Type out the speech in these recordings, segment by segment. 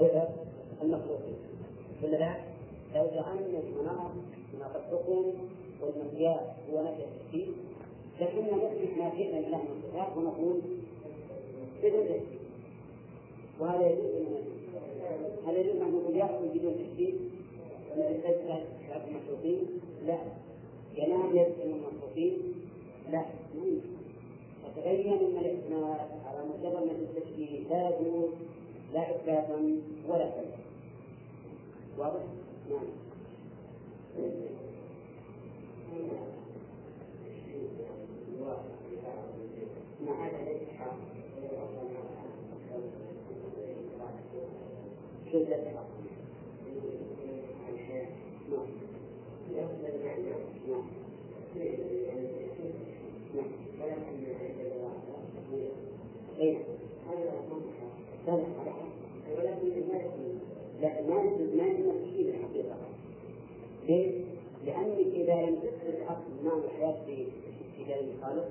صفة المخلوقين ولا لا؟ لو جعلنا المناط مناط الحكم والمقياس هو نفس التشكيل لكننا نثبت ما شئنا لله من الصفات ونقول بدون وهذا يجوز هل يجوز أن نقول يحكم بدون تشكيل مثل سجدة المخلوقين؟ لا ينام يسجد المخلوقين؟ لا فتبين أن الاعتماد على مجرد التشكيل لا يجوز لا اثباتا ولا سلبا واضح؟ نعم لا ما ما تشكيل الحقيقة ليش؟ لأنك إذا لم تثبت أصل معنى الحياة في اتجاه الخالق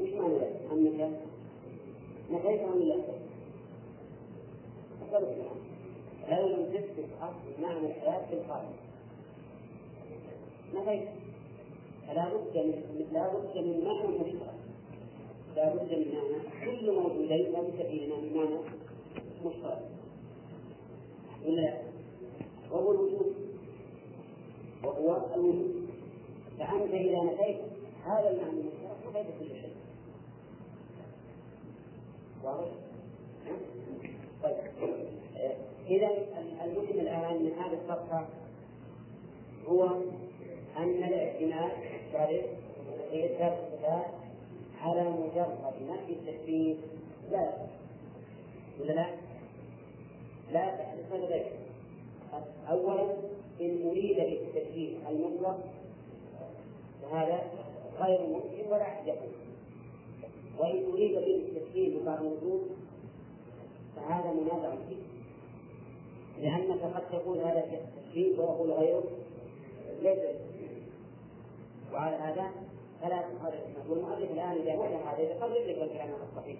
وش معنى ذلك؟ أنك نفيته من الله لو لم تثبت أصل معنى الحياة في الخالق نفيت فلا بد من لا بد من معنى مشترك لا بد من معنى كل موجودين لا بد من معنى مشترك. ولا وهو الوجود. وهو الوجود. فأنت إذا نفيت هذا المعنى المشترك نفيت كل شيء. واضح؟ طيب. إذا المهم الآن من هذه الصفحة هو أن الاعتماد إثبات الصفات على مجرد نفي التشبيه لا ولا لا؟ لا تحدث ذلك. أولا إن أريد بالتشبيه المطلق فهذا غير ممكن ولا حجة وإن أريد بالتشبيه مع الوجود فهذا منازع فيه. لأنك قد تقول هذا التشبيه ويقول غيره. ليس. وعلى هذا فلا تخرج والمؤلف الآن إذا وجد هذا يقرر لك الكلام الصحيح.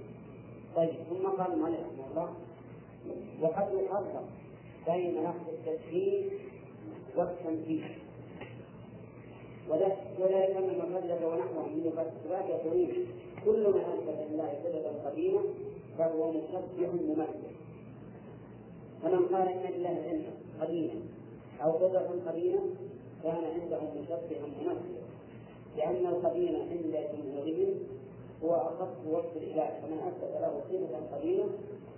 طيب ثم قال المؤلف رحمه الله وقد يفرق بين لفظ التشبيه والتنفيذ. ولا يكمل المخرج ونحوه من مفسرات يقولون كل ما اثبت لله صفة قديمة فهو مشبه ممثل فمن قال إن لله علما قديما أو قدره قديمه كان عنده مشبها ممثلا لأن القديم عند جمهورهم هو اخص وصف الاله فمن أثبت له صفة قديمة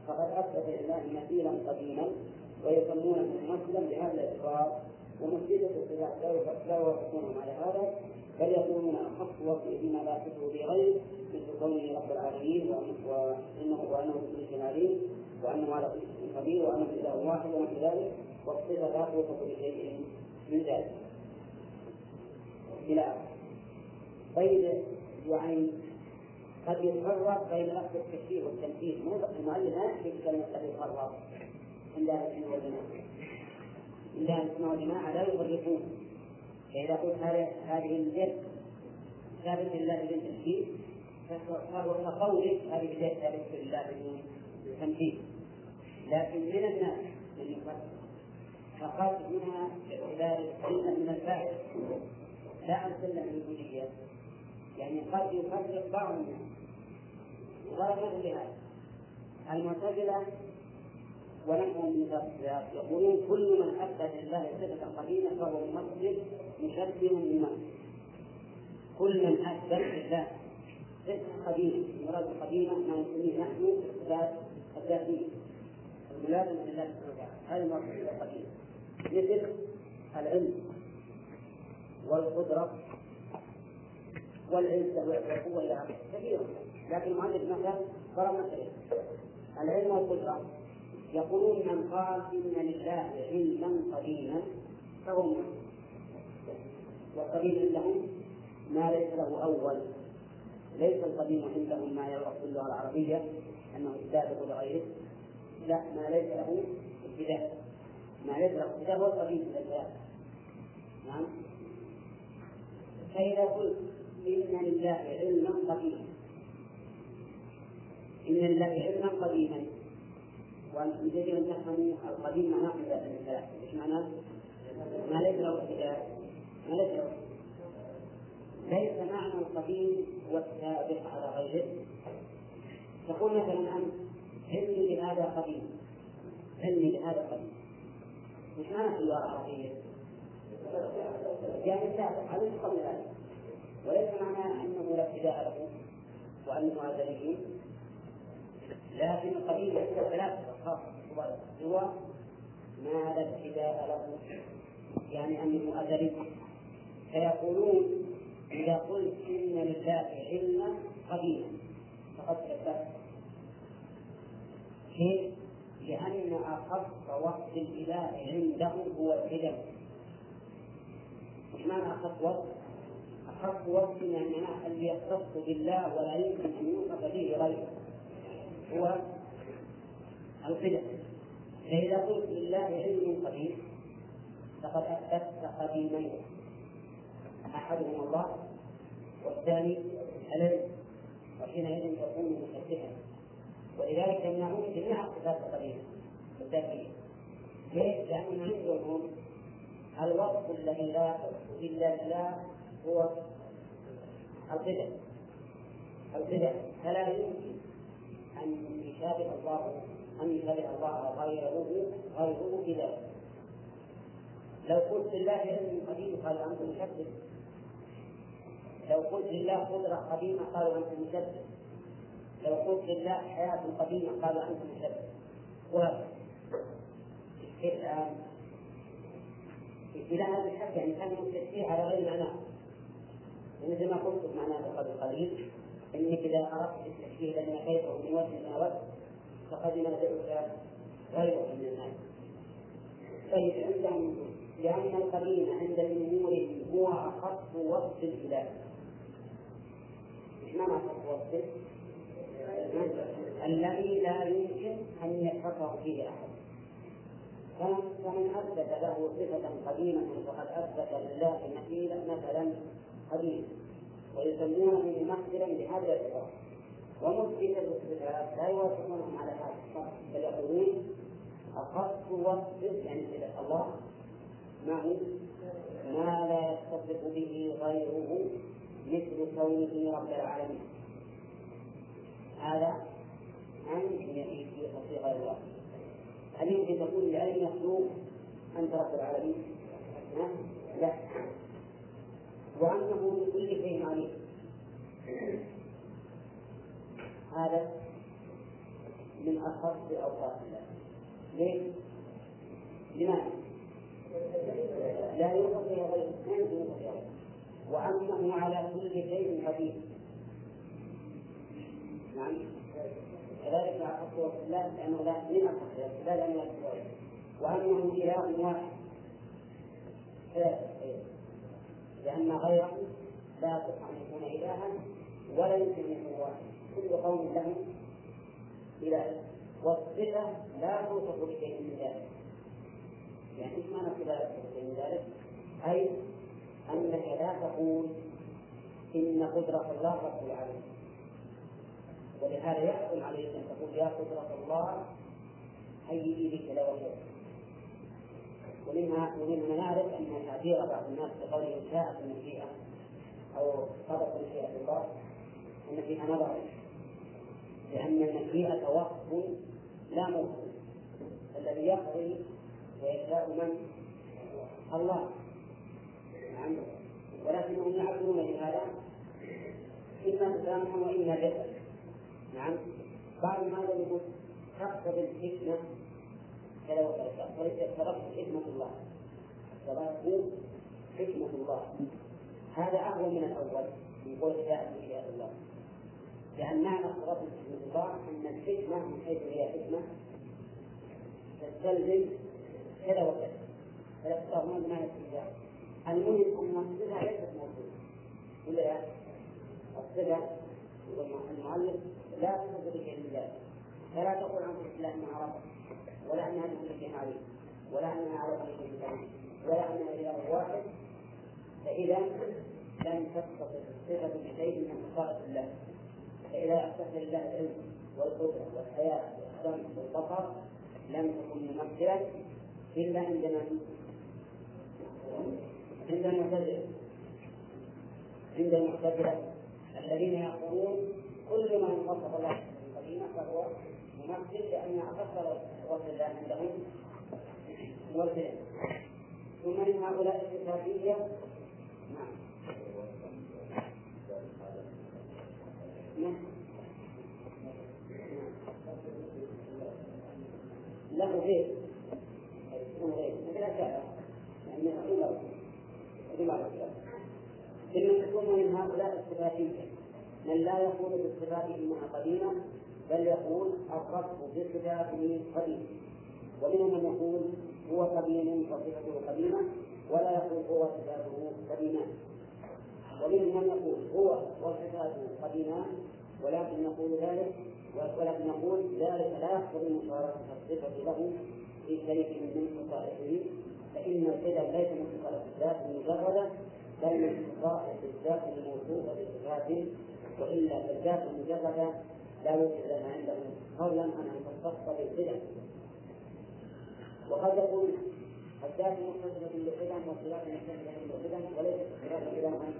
فقد اثبت لله مثيلا قديما ويسمونه ممثلا بهذا الاقرار ومثلة الصفات لا يوافقونهم على هذا بل يكونون أخص وصفه بما لا يصفه بغيره مثل كونه رب العالمين وانه وأنه بكل عليم وأنه على كل شيء قدير وأنه إله واحد ونحو ذلك والصفه لا توصف بشيء من ذلك. إلى آخره. طيب يعني قد يتفرق بين لفظ التشبيه والتمثيل مو المؤلف لا يكفي كلمة قد يتفرق. عند أهل السنة والجماعه عند أهل السنة والجماعه لا يفرقون فإذا قلت هذه اليد ثابت لله بدون تشبيه فهو كقولك هذه اليد ثابته لله بدون تمثيل لكن من الناس من يفرق. فقال هنا باعتبار سلة من الفاعل. لا عن سلة من الوجودية. يعني قد يفرق بعض الناس. وضرب مثل لهذا المعتزلة ونحن من الصفات يقولون كل من اثبت لله صفة قديمة فهو ممثل مشبه بمن؟ كل من اثبت لله صفة قديمة مراد قديمة ما نسميه نحن اثبات الذاتية. الملازمه لله سبحانه وتعالى. هذا مراد القديم مثل العلم والقدرة والعزه والقوة إلى اخره كثيرا لكن المؤلف مثلا ضرب مثلا العلم والقدرة. يقولون من قال إن لله علما قديما فهو مؤمن والقديم عندهم ما ليس له أول. ليس القديم عندهم ما يعرف في اللغة العربية أنه السابق لغيره لا ما ليس له ابتداء. ما ليس له ابتداء هو القديم الأشياء نعم. فإذا قلت إن لله علما قديما إن لله علما قديما. قال يجب أن تفهموا القديم معناه في الثلاث إيش معناه؟ ما ليس له ابتداء ما ليس له. ليس معنى القديم هو السابق على غيره. تقول مثلا أنت علمي بهذا قديم. علمي بهذا قديم. مش معنى اللغة العربية يعني سابق علمت قبل ذلك؟ وليس معناه أنه لا ابتداء له وأنه أزلي. لكن القديم عنده ثلاثة أشخاص هو ما لا ابتداء له. يعني أنه أزلي فيقولون إذا قلت إن لله علما قديما فقد كذبت. كيف؟ لأن أخص وقت الإله عنده هو القدم وش معنى أخص وقت؟ أخص وقت يعني الذي يختص بالله ولا يمكن أن يوصف به غيره. هو القدم فإذا قلت لله علم قديم فقد أثبت قديمين. أحدهما الله والثاني العلم. وحينئذ تكون مشبها ولذلك يمنعون جميع الصفات القديمة الذاتية ليش؟ لأن عندهم الوصف الذي لا إلا لله هو القدم القدم فلا يمكن أن يشابه الله أن يشابه الله غيره غيره في ذلك لو قلت لله علم قديم قال أنت مشبه لو قلت لله قدرة قديمة قالوا أنت مشبه لو قلت لله حياة قديمة قالوا أنت مشبه وهكذا الآن؟ هذا الحد يعني كان التشبيه على غير معناه. مثل ما قلت معناه قبل قليل. إنك إذا أردت التشبيه لأن كيفه من وجه من وجه فقد نزعك غيره من الناس طيب عندهم لأن القديم عند الجمهور هو أخص وصف الإله. إيش معنى أخص وصفه؟ الذي لا يمكن أن يفقه فيه أحد. فمن أثبت له صفة قديمة فقد أثبت لله مثيلا مثلا قديما. ويسمونه ممثلا بهذا الاعتبار ومثبت الصفات لا يوافقونهم على هذا بل يقولون أخص وصف يعني الله. معه ما لا يتصف به غيره مثل كونه رب العالمين. هذا عن في غير الله. هل يمكن تقول لأي مخلوق أنت رب العالمين؟ لا. وأنه بكل شيء عليم. هذا من أخص أوصاف الله ليش؟ لماذا؟ لا يوصف غيره ما يمكن يوصف وأنه على كل شيء قدير نعم. كذلك أخص وصف الله لأنه لا من أخص لا لأنه لا وأنه إله واحد. لأن غيره لا يصح أن يكون إلها ولا يمكن أن يكون واحد. كل قوم له إله والصفة لا توصف بشيء من ذلك. يعني إيش معنى لا بشيء من ذلك؟ أي أنك لا تقول إن قدرة الله رب العالمين. ولهذا يحكم عليك أن تقول يا قدرة الله هيئي لي كذا وكذا ومنها ومنها نعرف أن تعبير بعض الناس بقوله شاءت المشيئة أو صدق مشيئة الله أن فيها نظر لأن المشيئة وصف لا موصف الذي يقضي ويشاء من؟ الله. نعم. ولكنهم يعبدون بهذا إما تسامحا وإما جهلا نعم. بعض هذا يقول تقتضي الحكمة كذا وكذا تقتضي حكمة الله. تقتضي حكمة الله. هذا أهون من الأول من قول جاءت مشيئة الله. لأن معنى اقتضت حكمة الله أن الحكمة من حيث هي حكمة تستلزم كذا وكذا. فيختارون ما يستلزم المهم أن الصفة ليست موجودة ولا لا؟ الصفة المؤلف لا تصف من ذلك فلا تقول عن الله انها رب ولا أنها بكل عليم ولا أنها على كل شيء ولا أنها اله واحد فإذا لم تتصف الصفه بشيء من خصائص الله فإذا اثبت لله العلم والقدرة والحياة والسمع والبصر لم تكن ممثلا إلا عند من؟ عند المعتزلة عند المعتزلة الذين يقولون كل من وصف الله بالقديمة فهو ممثل لأن أكثر وصف الله عندهم ممثلا ثم من هؤلاء الكتابية نعم. نعم. له غير. يكون غير. مثل الكافر يعني عبر عبر إن تكون من هؤلاء الصفاتية من لا يقول بالصفات إنها قديمة بل يقول الرب بصفاته قديم ومنهم من يقول هو قديم وصفته قديمة ولا يقول هو صفاته قديمان ومنهم من يقول هو وصفاته قديمان ولكن نقول ذلك ولكن نقول ذلك لا يقتضي مشاركة الصفة له في شريك من خصائصه فإن القدم ليس من خصائص الذات المجردة بل من خصائص الذات الموصوفة بصفات وإلا فالذات المجردة لا وجود لها عندهم قولا عن أن تختص بالقدم وقد يقول الذات متصلة بالقدم والصفات متصلة بالقدم وليست صفات إلها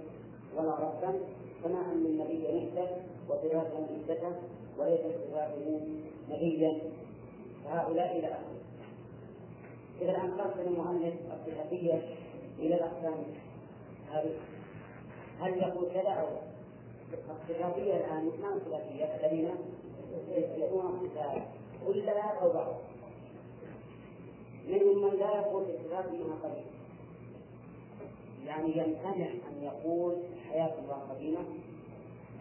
ولا ربا كما أن النبي محدث وصفاته محدثة وليس صفاته نبيا فهؤلاء إلى آخره. إذا الآن قسم المؤلف الصفاتية إلى الأقسام هذه. هل يقول كذا أو الصفاتية الآن ما الصفاتية الذين يثبتون الصفات كلها أو بعض منهم من لا يقول الصفات انها قديمه يعني يمتنع ان يقول حياه الله قديمه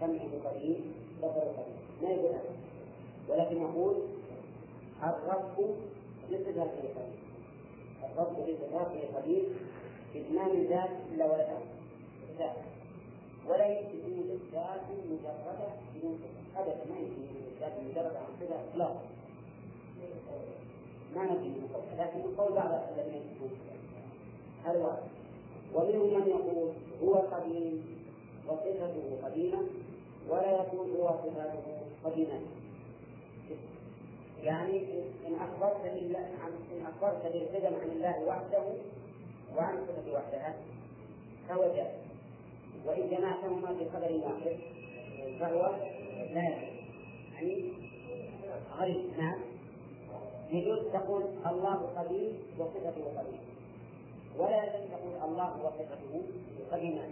سمعه قديم بصره قديم ما يقول هذا ولكن يقول الرب بصفاته قديم الرب بصفاته قديم ما من ذات الا ولا ذات ولا يمكن الذات مجردة بدون صفة أبدا ما يمكن الذات مجردة عن صفة إطلاقا ما نفي من القول لكن قول بعض الذين يكتبون هذا واحد. ومنهم من يقول هو قديم وصفته قديمة ولا يقول هو صفاته قديمة. يعني إن أخبرت بالله عن إن أخبرت بالقدم عن الله وحده وعن صفته وحدها فهو جائز وإن جمعتهما قدر واحد فهو لا يعني غريب. نعم. يجوز تقول الله قديم وصفته قديم. ولا يجوز تقول الله وصفته قديما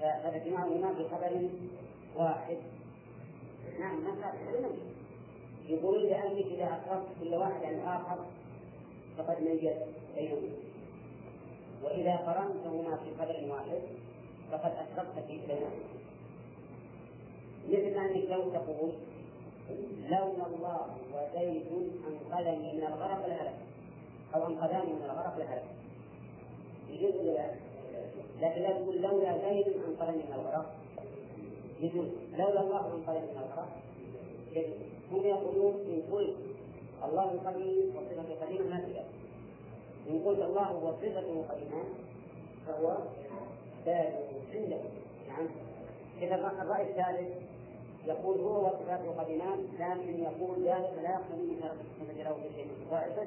هذا جماعهما في خبر واحد. نعم ما يقولون لأنك إذا أقربت كل واحد عن الآخر فقد ميز بينهما وإذا قرنتهما في قدر واحد فقد أشركت في بينهما مثل أنك لو تقول لولا الله وزيد أنقذني من الغرق لهلك أو أنقذني من الغرق لهلك. يجوز ولا لكن لا تقول لولا زيد أنقذني من الغرق. يجوز لولا الله أنقذني من الغرق. يجوز هم يقولون إن قلت الله قديم وصفته قديمة ما إن قلت الله وصفته قديمة فهو ثابت عنده نعم. إذا الرأي الثالث يقول هو وصفاته قديمان لكن يقول ذلك لا يقتضي من له بشيء من خصائصه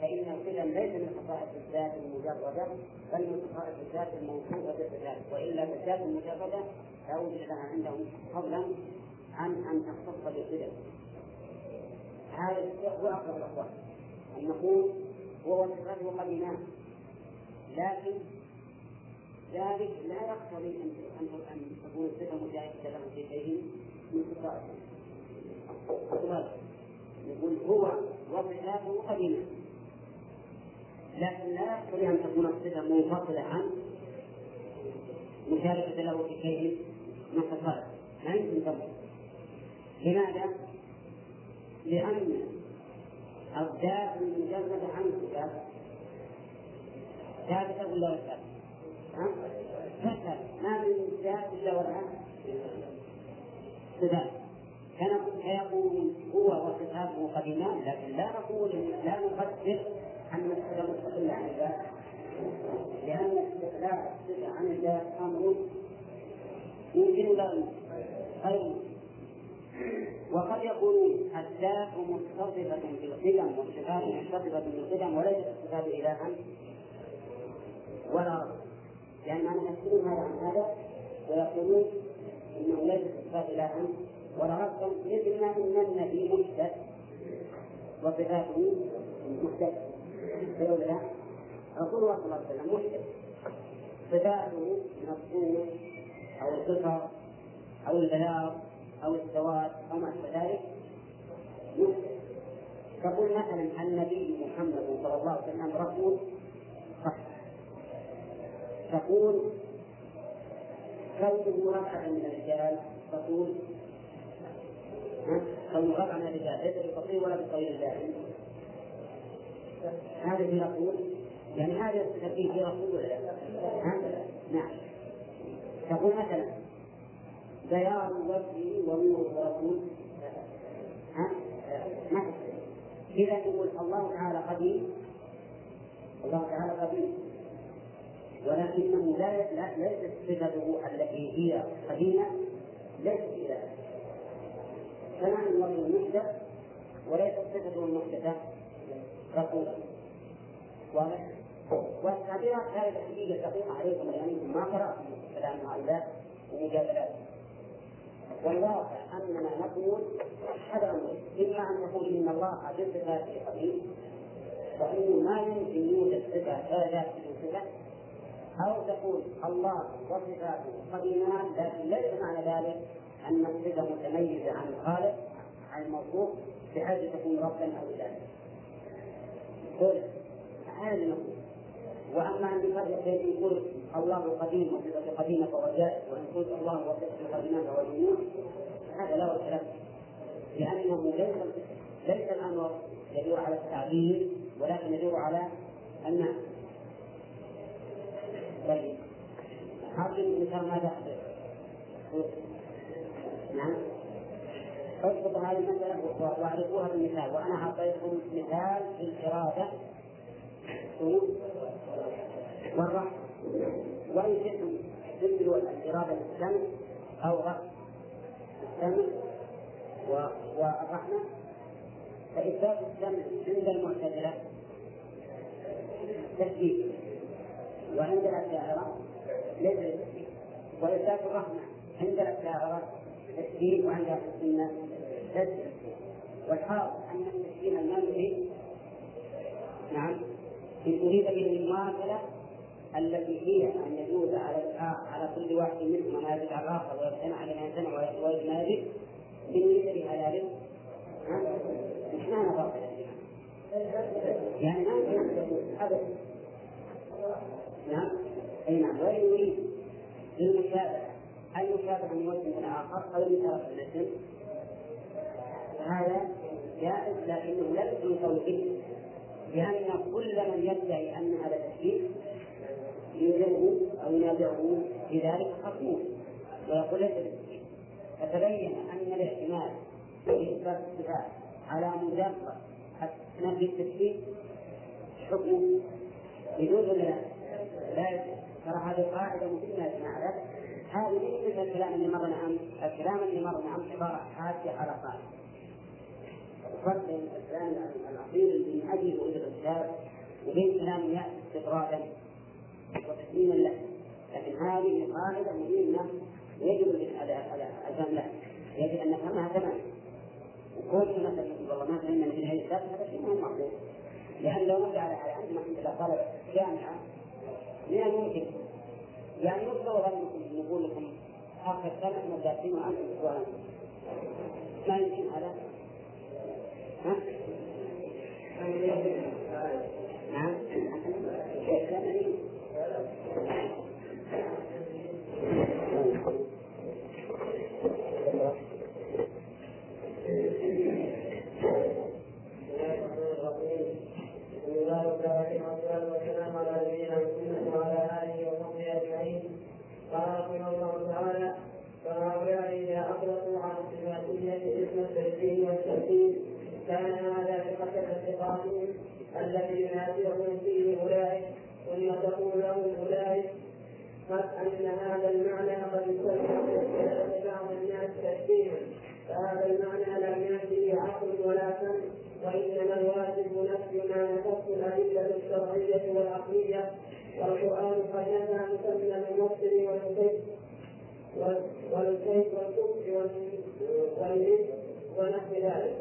فإن القدم ليس من خصائص الذات المجردة بل من خصائص الذات الموصوفة بالذات وإلا فالذات المجردة لا وجد لها عندهم فضلا عن أن تختص بالقدم هذا هو أقرب الأقوال. أن نقول هو وصفاته قديمان لكن ذلك لا يقتضي أن أن تكون الصفة مجاهدة له في شيء من يقول هو وصفاته قديمة لكن لا يقتضي أن تكون الصفة منفصلة عن مشاركة له في شيء من خصائص. لا يمكن لماذا؟ لأن الذات المجردة عن الصفات ثابتة ولا غير ثابتة؟ ما من ذات إلا ولها صفات فيقول هو وصفاته قديمان لكن لا نقول لا نقدر أن الصفة مستقلة عن الذات لأن استقلال الصفة عن الذات أمر يمكن له غير وقد يكون الذات متصفة بالقدم والصفات متصفة بالقدم وليست الصفات إلها ولا رب لأن يعني يفسرون هذا عن هذا ويقولون إنه ليست الصفات إلها ولا ربا مثل ما إن النبي محدث وصفاته محدث فيقول لا. رسول الله صلى الله عليه وسلم محدث صفاته من أو الصفة أو البلاغ أو السواد أو ما أشبه ذلك تقول مثلا النبي محمد صلى الله عليه وسلم رسول تقول كونه رفعة من الرجال تقول كونه رفعة من الرجال ليس بفقير ولا بطويل الدائم هذا في رسول؟ يعني هذا في رسول ولا لا؟ نعم. تقول مثلا بياض وجهه ونور ها؟ ما إذا يقول الله تعالى قديم الله تعالى قديم. ولكنه لا لا ليست صفته التي هي قديمة ليست كما أن الله محدث وليست صفته المحدثة رسولا. واضح؟ والتعبيرات هذه الحقيقة دقيقة عليكم لأنكم ما قرأتم كلام هؤلاء ومجادلات. والواقع أننا نقول هذا إما أن نقول إن الله بصفاته قديم فانه ما يمكن يوجد صفه لا ذات صفه أو تقول الله وصفاته قديمان لكن ليس معنى ذلك أن الصفه متميزة عن الخالق عن الموصوف بحيث تكون ربا أو الها. قول هذه نقول وأما ان يفرق بين يقول الله قديم وصفة قديمه فهو جائز قلت الله وصفة قديمه فهو هذا لا الكلام. لأنه ليس ليس الأمر يدور على التعبير ولكن يدور على الناس طيب. هذه المثال ماذا نعم. اضبط هذه المسألة وأعرفوها بالمثال. وأنا أعطيتكم مثال في الإرادة. والرحمة. وإن شئتم تبدلوا الإرادة بالسمع أو رفع السمع والرحمة. فإثبات السمع عند المعتزلة تشبيه وعند الأشاعرة ليس وإثبات الرحمة عند الأشاعرة تشبيه وعند أهل السنة تشبيه والحاصل أن التشبيه المنفي نعم إن أريد به المماثلة التي هي أن يجوز على على كل واحد ما يجوز على الآخر ويمتنع على ما يمتنع ويجوز ما يجوز إن أريد بها ذلك؟ مش معنى فرق يعني ما يمكن أبدا نعم. أي نعم. وإن يريد للمشابهة أن يشابه من وجه من آخر أو يشابه الاسم؟ هذا جائز لكنه لا يمكن توحيد لأن كل من يدعي أن هذا تشبيه يوجده أو ينازعه في ذلك خصمون ويقول ليس بالتشبيه فتبين أن الاحتمال في إثبات الصفات على مجرد نفي التشبيه حكم يجوز ولا لا؟ ترى هذه قاعدة مهمة يا جماعة. هذه ليست الكلام اللي مرنا أمس، الكلام اللي مرنا أمس عبارة حادة على قاعدة. بين الكلام الأصيل اللي من أجله إلى الكتاب وبين كلام يأتي استطرادا. وتسليما له. لكن هذه قاعدة مهمة يجب الفهم لها يجب أن نفهمها تماما. وكل مثلا يقول والله ما فهمنا من هذه الكتاب هذا شيء مو معقول لأن لو نرجع على عندنا لله طلبة جامعة من الممكن يعني يطلب ظنكم نقول لكم آخر سنة مدرسين وأنتم ما يمكن هذا. ها؟ نعم قال رحمه الله تعالى فهؤلاء إذا أطلقوا على الصفاتية اسم التشبيه والتأكيد كان هذا بقدر اعتقادهم الذي ينازعهم فيه أولئك ثم تقول لهم أولئك. قد أن هذا المعنى قد يسمى بعض الناس تشبيها. فهذا المعنى لم يأتي بعقل ولا فهم. وإنما الواجب نفي ما نفت الأدلة الشرعية والعقلية. والقرآن قد نفى مسمى الممثل والكيف والكيف والكفر والإثم ونحو ذلك.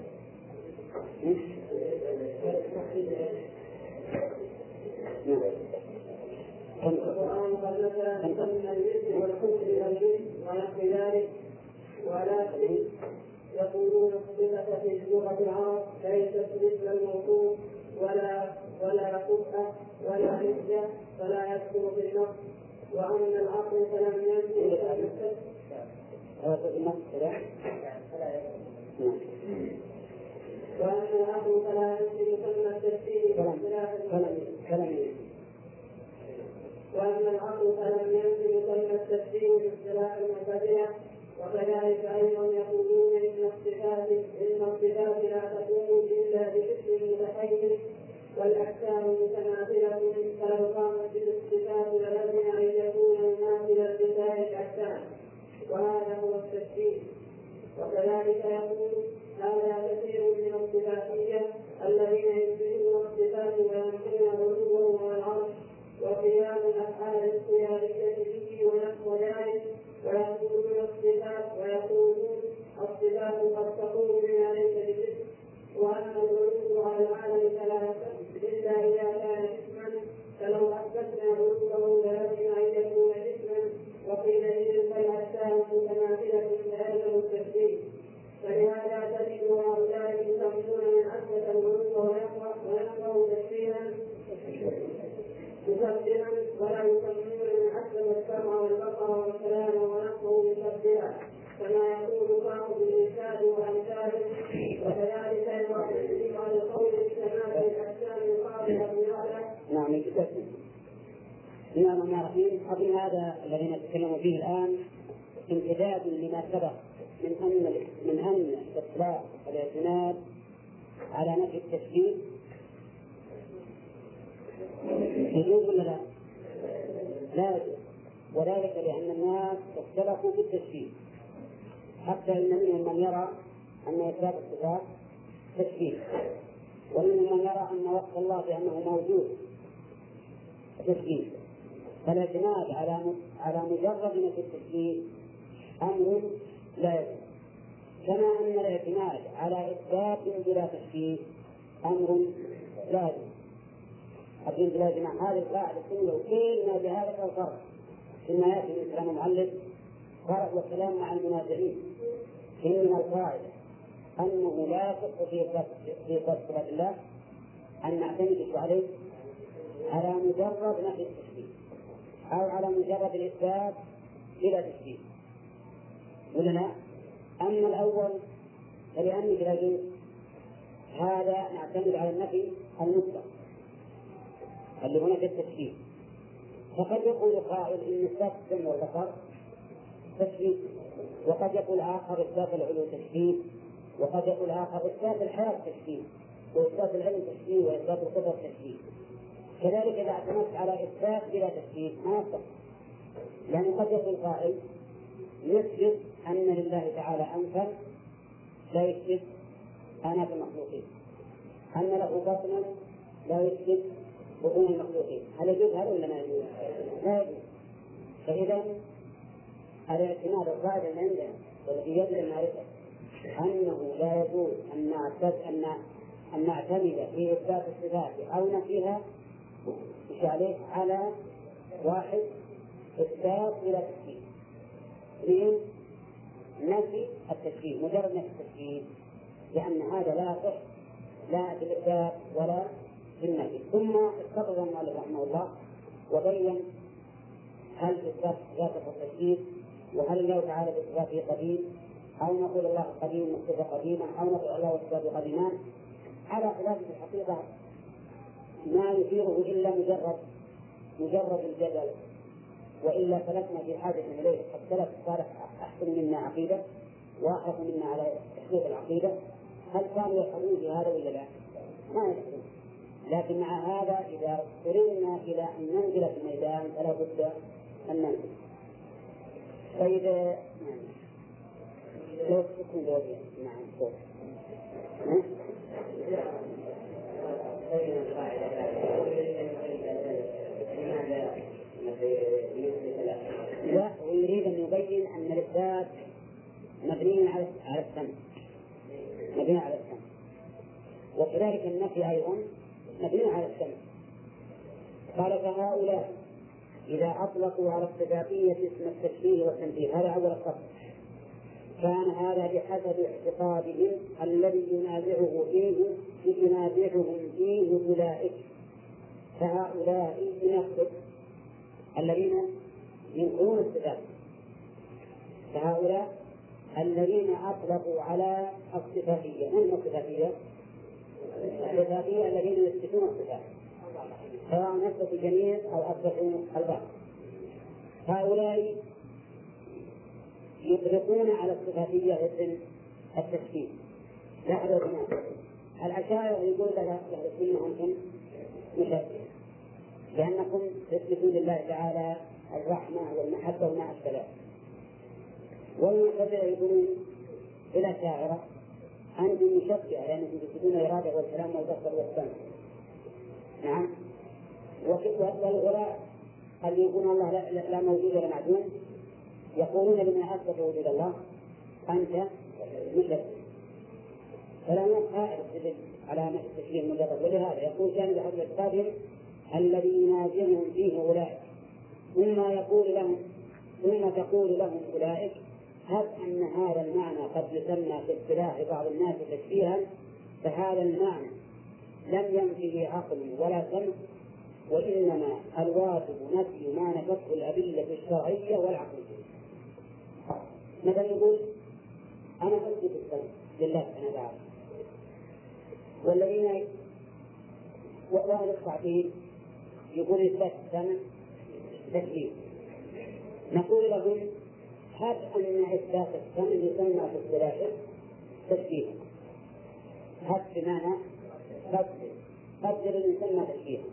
القرآن قد نفى مسمى الإثم والكفر والإثم ونحو ذلك ولكن يقولون الصفة في لغة العرب ليست مثل الموصوف ولا ولا كفء ولا حجة فلا يدخل في النص وأما العقل فلم ينزل وأما العقل فلا ثم التفسير باختلاف وأما العقل فلم ينزل ثم التفسير باختلاف المعتزلة وكذلك أيضا يقولون ان الصفات ان الصفات لا تكون الا بشكل متحيز والاحكام متماثله فلو قامت بالصفات للزم ان يكون مماثلا لسائر الاحكام وهذا هو التشبيه وكذلك يقول هذا كثير من الصفاتية الذين يثبتون الصفات وينكرون علوه والعرش وقيام الافعال القياديه به ونحو ذلك. ويقولون الصفات ويقولون الصفات قد تكون بما ليس بجسم. وان العلو على العالم فلا إلا إذا كان جسما. فلو أثبتنا علوه للزم ان يكون جسما. وقيل اذن فالاجسام متماثله فيلزم التشبيه فلهذا تجد هؤلاء يسمون من اثبت العلو ويقرا تشبيها يسمون من اسلم كما يقول بعض الانسان وامثاله وكذلك على القول بكمال الاحكام الخاصه بهذا نعم بسم الله الرحمن الرحيم أظن هذا الذي نتكلم فيه الآن امتداد لما سبق من أن من أن إطلاق الاعتماد على نفي التشبيه يجوز ولا لا؟ وذلك لأن الناس اختلفوا في التشبيه. حتى إن منهم من يرى أن إثبات الصفات تشبيه ومنهم من يرى أن وصف الله بأنه موجود تشبيه. فالاعتماد على على مجرد نفي التشبيه أمر لا يجوز. كما أن الاعتماد على إثبات بلا تشبيه أمر لا يجوز. أبين يا جماعة هذه القاعدة السنة وكل ما بهذا الفرق. فيما يأتي من كلام المؤلف فرق والكلام مع المنازعين. إنما القاعدة أنه لا يصح في في صفات الله أن نعتمد عليه على مجرد نفي التشبيه أو على مجرد الإثبات بلا تشبيه. ولا لا؟ أما الأول فلأنه لا هذا نعتمد على النفي المطلق. اللي هنا في التشبيه فقد يقول قائل إن اثبات السمع والبصر تشبيه وقد يقول آخر اثبات العلو تشبيه وقد يقول آخر اثبات الحياة تشبيه واثبات العلم تشبيه واثبات القدر تشبيه كذلك إذا اعتمدت على إثبات بلا تشبيه ما يصح. لأن قد يقول قائل يثبت أن لله تعالى أنفا لا يثبت اناف المخلوقين. أن له بطنا لا يثبت بطون المخلوقين هل يجوز هذا ولا ما يجوز؟ لا يجوز. فإذا الاعتماد القاعدة اللي عندنا والذي يجب نعرفه أنه لا يجوز أن نعتمد أن أن نعتمد في إثبات الصفات أو نفيها إيش عليه على واحد إثبات بلا تشبيه اثنين نفي التشبيه مجرد نفي التشبيه لأن هذا لا يصح لا بالإثبات ولا بالنفي ثم استطرد المؤلف رحمه الله وبين هل إثبات ذاته التشبيه وهل الله تعالى بإثباته قديم أو نقول الله قديم مصطفى قديما أو نقول الله وصفاته قديمان. على خلاف في الحقيقة ما يثيره إلا مجرد مجرد الجدل. وإلا فلسنا في حاجة إليه. قد سلف صالح أحسن منا عقيدة واحرص منا على تحقيق العقيدة. هل كانوا يفعلون في هذا ولا لا؟ ما يفعلون. لكن مع هذا إذا اضطررنا إلى أن ننزل في الميدان فلا بد أن ننزل. طيب لو تكون زوجية نعم لا ويريد أن يبين أن الإثبات مبني على على السمع. مبني على السمع. وكذلك النفي أيضا. مبني على السمع قال فهؤلاء إذا أطلقوا على الصفاتية اسم التشبيه والتنبيه هذا أول الصف. كان هذا بحسب اعتقادهم الذي ينازعه فيه ينازعهم فيه أولئك. فهؤلاء من الذين ينكرون الصفات فهؤلاء الذين أطلقوا على الصفاتية من الصفاتية؟ الذين يثبتون الصفات. سواء أثبتوا الجميع أو أثبتوا البعض. هؤلاء يطلقون على الصفاتية اسم التشكيل. لاحظوا هنا الأشاعرة يقول لك أهل السنة أنتم مشبهة لأنكم تثبتون لله تعالى الرحمة والمحبة وما أشبه ذلك. والمعتزلة يقولون إلى الشاعرة أنتم مشبهة لأنكم تثبتون الإرادة والكلام والبصر والسمع. نعم. والغلاء اللي يقولون الله لا, لا موجود ولا معدوم؟ يقولون لمن أثبت وجود الله أنت مشرك. فلا السجن على التشريع المجرد. ولهذا يقول جانب هذا القادر الذي ينازعهم فيه أولئك. ثم يقول لهم ثم تقول لهم أولئك هب أن هذا المعنى قد يسمى في اصطلاح بعض الناس تشبيها فهذا المعنى لم ينفه عقل ولا سمع وإنما الواجب نفي ما نفته الأدلة الشرعية والعقلية. مثلا يقول أنا أثبت السمع لله سبحانه وتعالى والذين وأهل التعطيل يقول إثبات السمع تكليف نقول لهم هب أن إثبات السمع يسمى في اصطلاحه تشبيها هب بمعنى قدر قدر يسمى تشبيها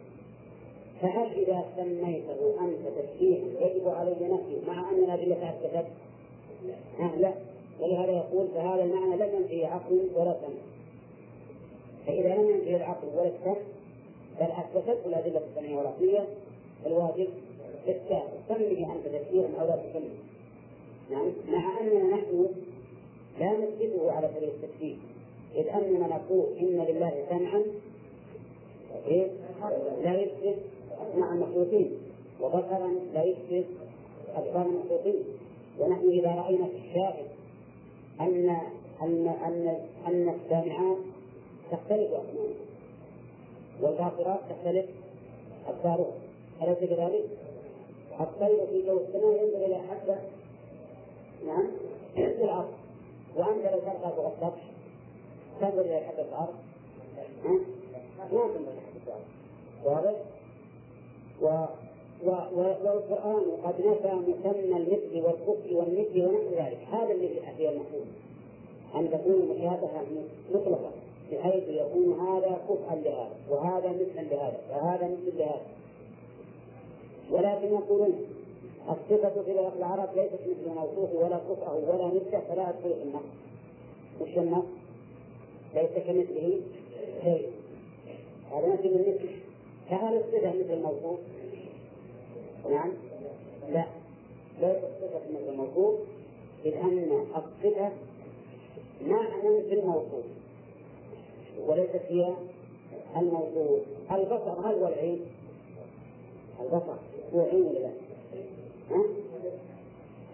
فهل إذا سميته أنت تشبيها يجب علي نفيه مع أن الأدلة أثبتت؟ لا. ولهذا يقول فهذا المعنى لم ينفي عقل ولا سمع فإذا لم ينفي العقل ولا السمع بل أثبتته الأدلة السمعية والعقلية الواجب إثبات سمي أنت تشبيها أو لا تسمي نعم مع أننا نحن لا نثبته على سبيل التشبيه إذ أننا نقول إن لله سمعا إيه؟ لا يثبت أسماع المخلوقين. وبصرا لا يثبت أبصار المخلوقين. ونحن إذا رأينا في الشاهد أن أن أن أن السامعات تختلف أسماعها والباصرات تختلف أبصارها أليس كذلك؟ الطير في جو السماء ينظر إلى حبة نعم في الأرض. وأنت لو فوق السطح تنظر إلى حبة الأرض. ما تنظر إلى حبة الأرض. واضح؟ و والقرآن قد نفى مسمى المثل والكفر والمثل ونحو ذلك. هذا الذي هي المفهوم أن تكون المشابهة مطلقة بحيث يكون هذا كفءا لهذا وهذا مثلا لهذا وهذا مثل لهذا. ولكن يقولون الصفة في لغة العرب ليست مثل موصوف ولا كفءه ولا مثله فلا تدخل في النص وش النص؟ ليس كمثله شيء هذا مثل المثل فهل الصفة مثل الموصوف؟ نعم لا ليست صفة مثل الموصوف إذ أن الصفة معنى في الموصوف وليست هي الموصوف البصر هل هو العين؟ البصر هو عين لا؟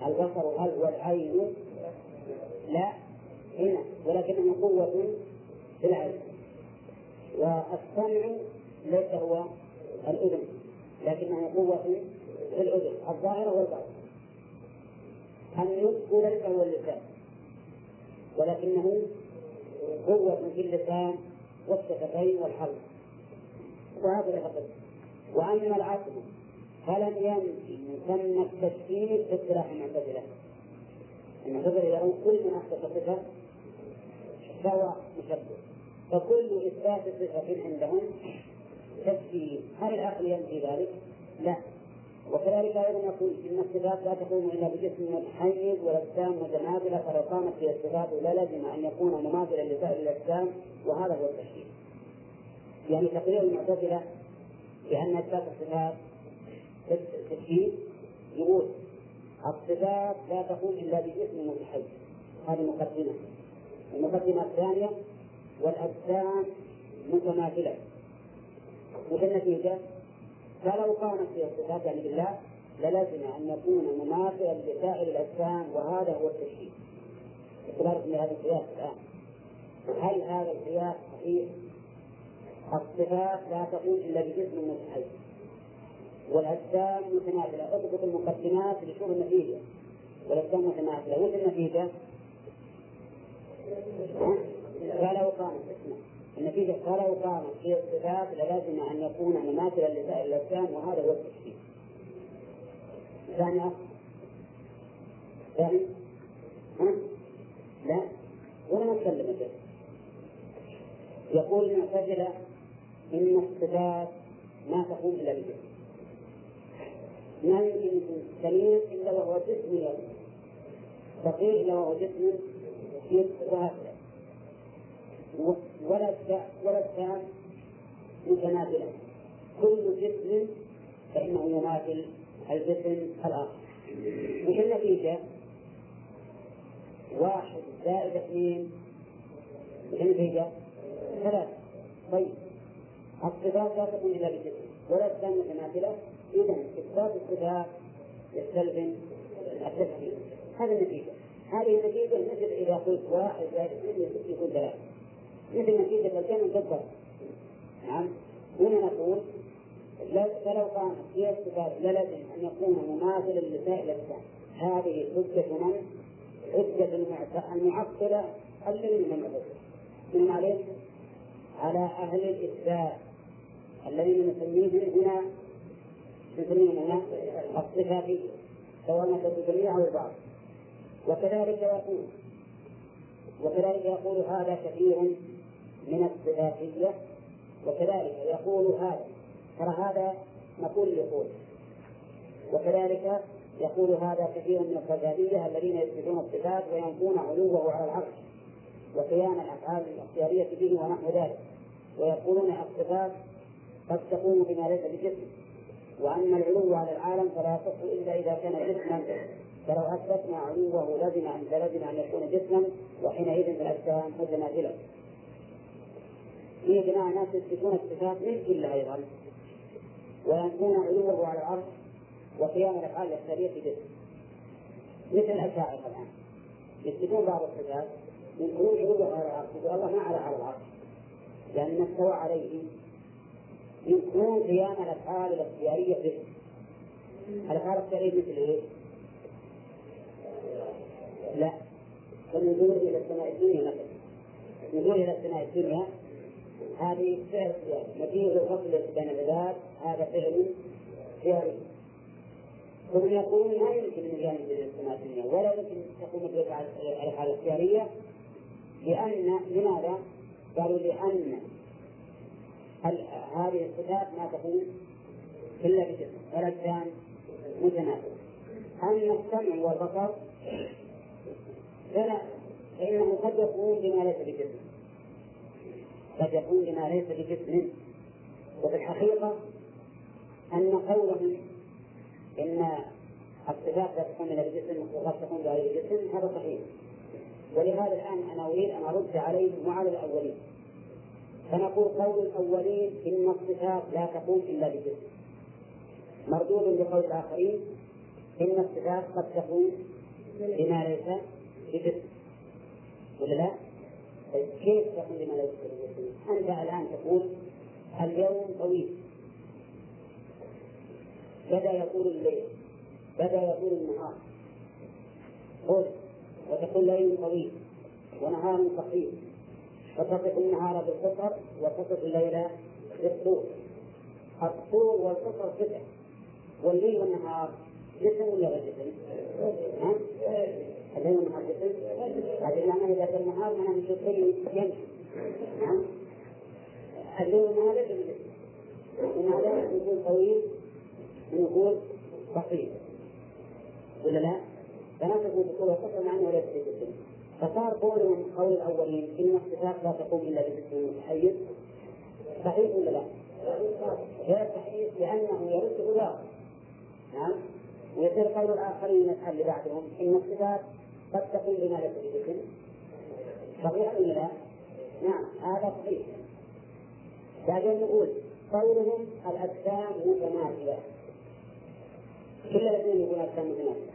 البصر هل هو العين؟ لا هنا ولكنه قوة في العين. والسمع ليس هو الأذن لكنه قوة في الأذن الظاهرة والباطنة. النطق ليس هو اللسان ولكنه قوة في اللسان والشفتين والحلق وهذا فقط وأما العقل فلم ينفي مسمى التشكيل في اصطلاح المعتزلة المعتزلة يرون كل من أثبت صفة فهو مشبه فكل إثبات صفة عندهم تشكيل هل العقل ينفي ذلك؟ لا وكذلك أيضا يقول إن الصفات لا تقوم إلا بجسم متحيز والأجسام متماثله فلو قامت هي الصفات للزم أن يكون مماثلا لسائر الأجسام وهذا هو التشريع. يعني تقرير المعتزلة بأن إثبات الصفات التشريع يقول الصفات لا تقوم إلا بجسم متحيز هذه مقدمة. المقدمة الثانية والأجسام متماثلة. وفي النتيجه فلو قامت في الصفات يعني بالله للزم أن يكون مماثلا لسائر الأجسام وهذا هو التشريع. باعتبار من هذا القياس الآن. هل هذا القياس صحيح؟ الصفات لا تقوم إلا بجسم متحيز. والأجسام متماثلة، اضبط المقدمات لشوف النتيجة. والأجسام متماثلة، وش النتيجة؟ فلو قامت النتيجة فلو كانت هي الصفات للازم أن يكون مماثلا لسائر الأجسام وهذا هو التشبيه. ثانية. ثاني. ها؟ لا. ولا نتكلم كده يقول المعتزلة إن الصفات ما تقوم إلا بجسم ما يمكن سليم إلا وهو جسم يد فقير إلا وهو جسم وهكذا. ولا ولا التام متماثلا كل جسم فإنه يماثل الجسم الآخر. وش النتيجة؟ واحد زائد اثنين. النتيجة؟ ثلاثة. طيب. الصفات لا تكون إلا بجسم ولا التام متماثلة إذا إثبات الصفات يستلزم التفكير هذه النتيجة هذه النتيجة مثل إذا قلت واحد زائد اثنين يكون ثلاثة مثل نتيجة الجمع بالضبط نعم هنا نقول فلو كانت هي الصفات للزم أن يكون مماثلا لسائر الأجسام هذه حجة من؟ حجة المعطلة الذين من المعتزلة من عليه؟ على أهل الإثبات الذين نسميهم هنا نسميهم هنا الصفاتية سواء كانت الجميع أو البعض. وكذلك يقول وكذلك يقول هذا كثير من الصفاتية. وكذلك يقول هذا ترى هذا مقول يقول. وكذلك يقول هذا كثير من الصفاتية الذين يثبتون الصفات وينفون علوه على العرش وقيام الأفعال الاختيارية به ونحو ذلك. ويقولون الصفات قد تقوم بما ليس بجسم وأن العلو على العالم فلا يصح إلا إذا كان جسما فلو أثبتنا علوه لزم أن لزم أن يكون جسما وحينئذ الأجسام متماثلة في جماعة ناس يثبتون الصفات من كلها أيضا. وينفون علوه على العرش وقيام الأفعال الأكثرية به مثل الأشاعرة الآن يثبتون بعض الصفات ينكرون علوه على العرش يقول الله ما على على العرش لأن استوى عليه ينكرون قيام الأفعال الاختيارية به الأفعال الاختيارية مثل إيه؟ لا. فنزول إلى السماء الدنيا مثلا. نزول إلى السماء الدنيا هذه فعل اختياري. نتيجة الفصل بين العباد هذا فعل اختياري. ثم يقولون ما يمكن ان يجانب السماء الدنيا ولا يمكن تقوم الأفعال الاختيارية لأن لماذا؟ قالوا لأن هذه الصفات ما تكون إلا بجسم والاجسام متناسبه اما السمع والبصر فلا فإنه قد يكون بما ليس بجسم قد يكون لما ليس بجسم وفي الحقيقة أن قولهم إن الصفات لا تكون إلا بجسم وقد تكون بغير جسم هذا صحيح. ولهذا الآن أنا أريد أن أرد عليهم وعلى الأولين. فنقول قول الأولين إن الصفات لا تقوم إلا بجسم. مردود بقول الآخرين إن الصفات قد تقوم بما ليس بجسم. ولا لا؟ طيب كيف تقول لما لا أنت الآن تقول اليوم طويل. بدأ يطول الليل. بدأ يطول النهار. قل وتقول ليل طويل ونهار قصير وتصف النهار بالقصر وتصف الليل بالطول الطول والقصر قطع والليل والنهار جسم ولا غير جسم؟ ها؟ الليل والنهار جسم؟ هذه معناه إذا كان النهار معناه من شيء يمشي نعم الليل والنهار ليس من جسم ومع ذلك نقول طويل ونقول صحيح ولا لا؟ تناسب بقوة صفر مع أنه ليس بجسم فصار قولهم قول الأولين إن الصفات لا تقوم إلا بجسم متحيز صحيح ولا لا؟ غير صحيح لأنه يرد غلاظ نعم؟ ويصير قول الآخرين اللي بعدهم إن الصفات قد تكون بما ليس بجسم صحيح ولا لا؟ نعم هذا صحيح. بعدين نقول قولهم الأجسام متماثلة كل الذين يقولون الأجسام متماثلة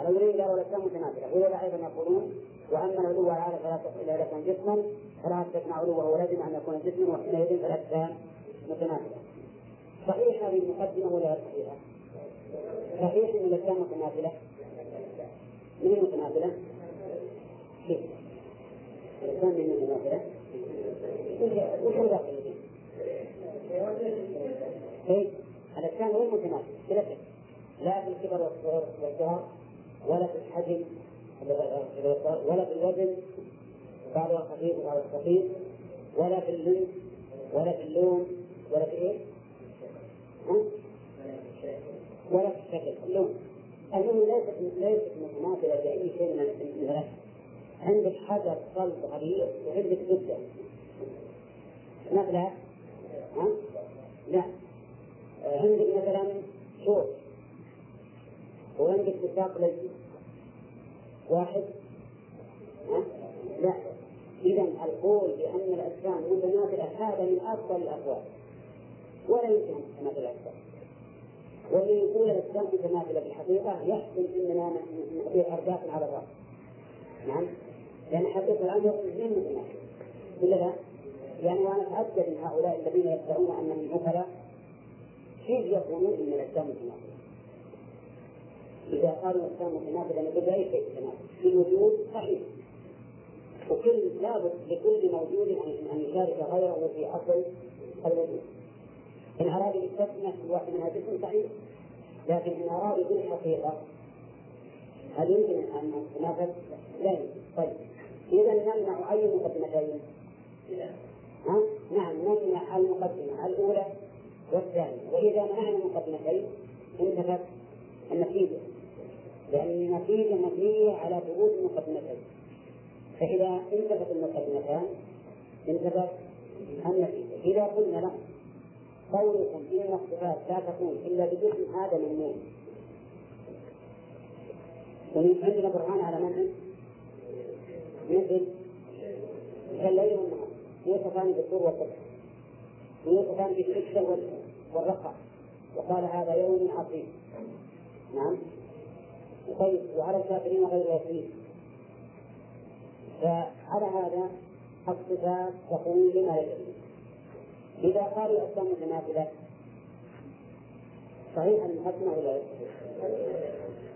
الأولين قالوا الأجسام متماثلة وهذا أيضا يقولون وأما العلو على فلا تصل إلى لكن جسما فلا تجمع علوه ولازم أن يكون جسما وحينئذ فالأجسام متماثلة صحيح هذه المقدمة ولا صحيحة؟ صحيح أن الأجسام متماثلة من المتماثلة؟ كيف؟ الأجسام من المتماثلة؟ وش الباقي؟ إيه؟ الأجسام غير متماثلة بلا شك في الكبر والصغر ولا في الحجم ولا في الوزن بعضها خفيف وبعضها خفيف ولا في اللون ولا في اللون ولا في إيه؟ ولا في الشكل اللون المهم ليست ليست متماثلة بأي شيء من الأشياء عندك حجر صلب غليظ وعندك زبدة. مثلا ها؟ لا. عندك مثلا شوك وعندك ساق ليس؟ واحد؟ لا. إذا القول بأن الأجسام متماثلة هذا من أفضل الأقوال. ولا يمكن أن تتماثل الأجسام. واللي يقول الأجسام متماثلة بالحقيقة يحسن أننا نعطيه أرداف على الرأس نعم؟ لأن حقيقة الأمر اثنين متماثل ولا لا؟ يعني وأنا أتعجب من هؤلاء الذين يدعون أنهم عقلاء كيف يقولون أن الأجسام متماثلة؟ إذا قالوا الإنسان متناسبا نقول أي شيء متناسب في الوجود صحيح. وكل لابد لكل موجود أن يشارك غيره في أصل الوجود. إن أراد يستثنى في واحد منها جسم صحيح. لكن إن أراد بالحقيقة هل يمكن أن نتناسب؟ لا. يمكن طيب. إذا نمنع أي مقدمتين؟ ها؟ نعم نمنع المقدمة الأولى والثانية. وإذا منعنا المقدمتين انتفت النتيجة. لأن النتيجة مبنية على ثبوت المقدمتين. فإذا انتفت المقدمتان انتفت النتيجة إذا قلنا له قولكم إن الصفات لا تكون إلا بجسم هذا ممنوع عندنا برهان على منع؟ مثل كالليل والنهار. يوصفان بالطول والطبع ويوصفان بالشدة والرقة وقال هذا يوم عظيم. نعم. وعلى الكافرين غير يسير فعلى هذا الصفات تقول لما يجري. إذا قالوا الأجسام متماثلة صحيح المقدمة ولا لا؟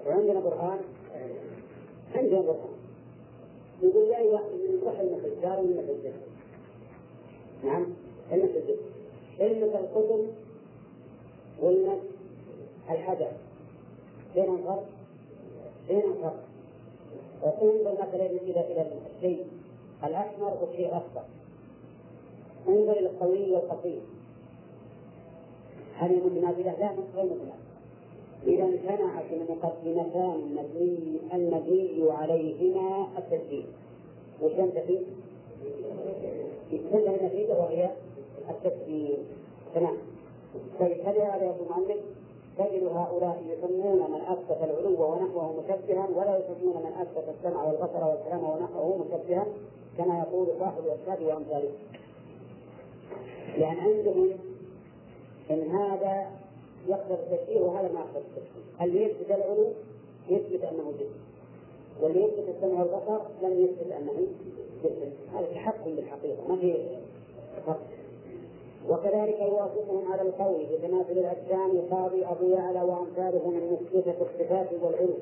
وعندنا برهان؟ عندنا برهان. يقول لا واحد من روح المثل دار المثل الجسد نعم المثل الجسد علمة الكتب والمس الحدث بينهم فرق بين الفرق؟ انظر مثلا إلى إلى الشيء الأحمر والشيء الاخضر انظر إلى الطويل والقصير. هل متماثلة؟ لا غير متماثلة إذا امتنعت المقدمتان المبني المبني عليهما التسجيل. وش تنتفي؟ تنتهي النتيجة وهي التسجيل. تمام. طيب هذا يا المؤلف تجد هؤلاء يسمون من اثبت العلو ونحوه مشبها ولا يسمون من اثبت السمع والبصر والكلام ونحوه مشبها كما يقول صاحب الارشاد وأمثاله. لأن عندهم إن هذا يقدر التشبيه وهذا ما يقدر التشبيه. اللي يثبت العلو يثبت أنه جسم. واللي يثبت السمع والبصر لم يثبت أنه جسم. هذا تحكم بالحقيقة ما في فرق. وكذلك يوافقهم على القول بتماثل الأجسام قاضي ابو يعلى وامثاله من مثبته الصفات والعلو.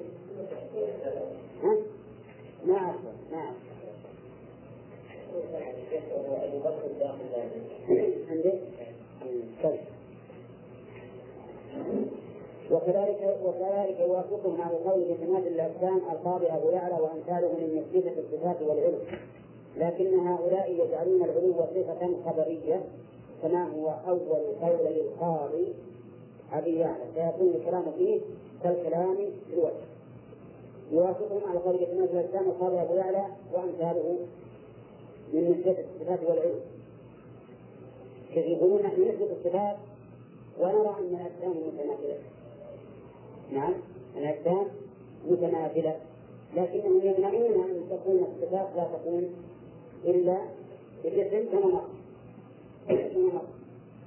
عندك؟ طيب. وكذلك وكذلك يوافقهم على القول بتماثل الأجسام القاضي أبو يعلى وامثاله من مثبته الصفات والعلو. لكن هؤلاء يجعلون العلو صفة خبرية كما هو أول قولي القاضي أبي يعلى فيكون الكلام فيه كالكلام في الوجه. يوافقهم على قول ابن الإسلام وقال أبو يعلى وأمثاله من نسبة الصفات والعلم. كيف يقولون نحن نثبت الصفات ونرى أن الأجسام متماثلة نعم الأجسام متماثلة لكنهم يمنعون أن تكون الصفات لا تكون إلا بالجسم كما مر.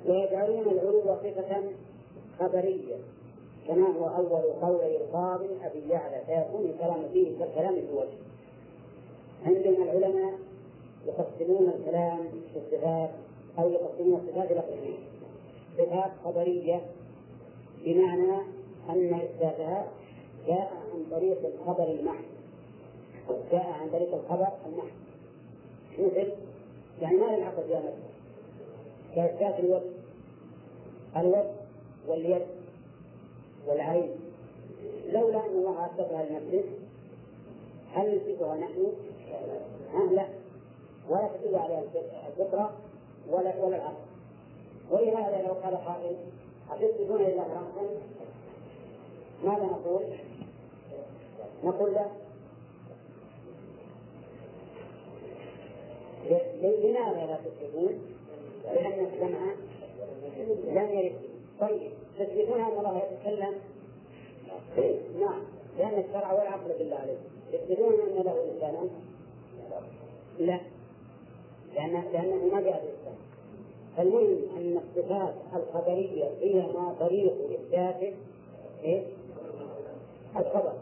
ويجعلون العلو صفة خبرية كما هو أول قولي القاضي أبي يعلى فيكون الكلام فيه كالكلام في وجه عندنا العلماء يقسمون الكلام في الصفات أو يقسمون الصفات إلى قسمين صفات خبرية بمعنى أن إثباتها جاء عن طريق الخبر المحض جاء عن طريق الخبر المحض. مثل يعني ما العقد يا مثل كإثبات الوجه الوجه واليد والعين لولا أن الله أثبتها لنفسه هل نثبتها نحن؟ ها لا ولا تدل عليها الفطرة ولا ولا العقل ولهذا لو قال قائل أتثبتون لله رأسا ماذا نقول؟ نقول له لماذا لا تثبتون؟ لأن السمع لم يرد. طيب تثبتون أن الله يتكلم. نعم. لأن الشرع والعقل بالله عليه. يثبتون أن له لسانا؟ لا. لأن لأنه ما جاء بالإسلام فالمهم أن الصفات الخبرية هي ما طريق إثبات إيه؟ الخبر.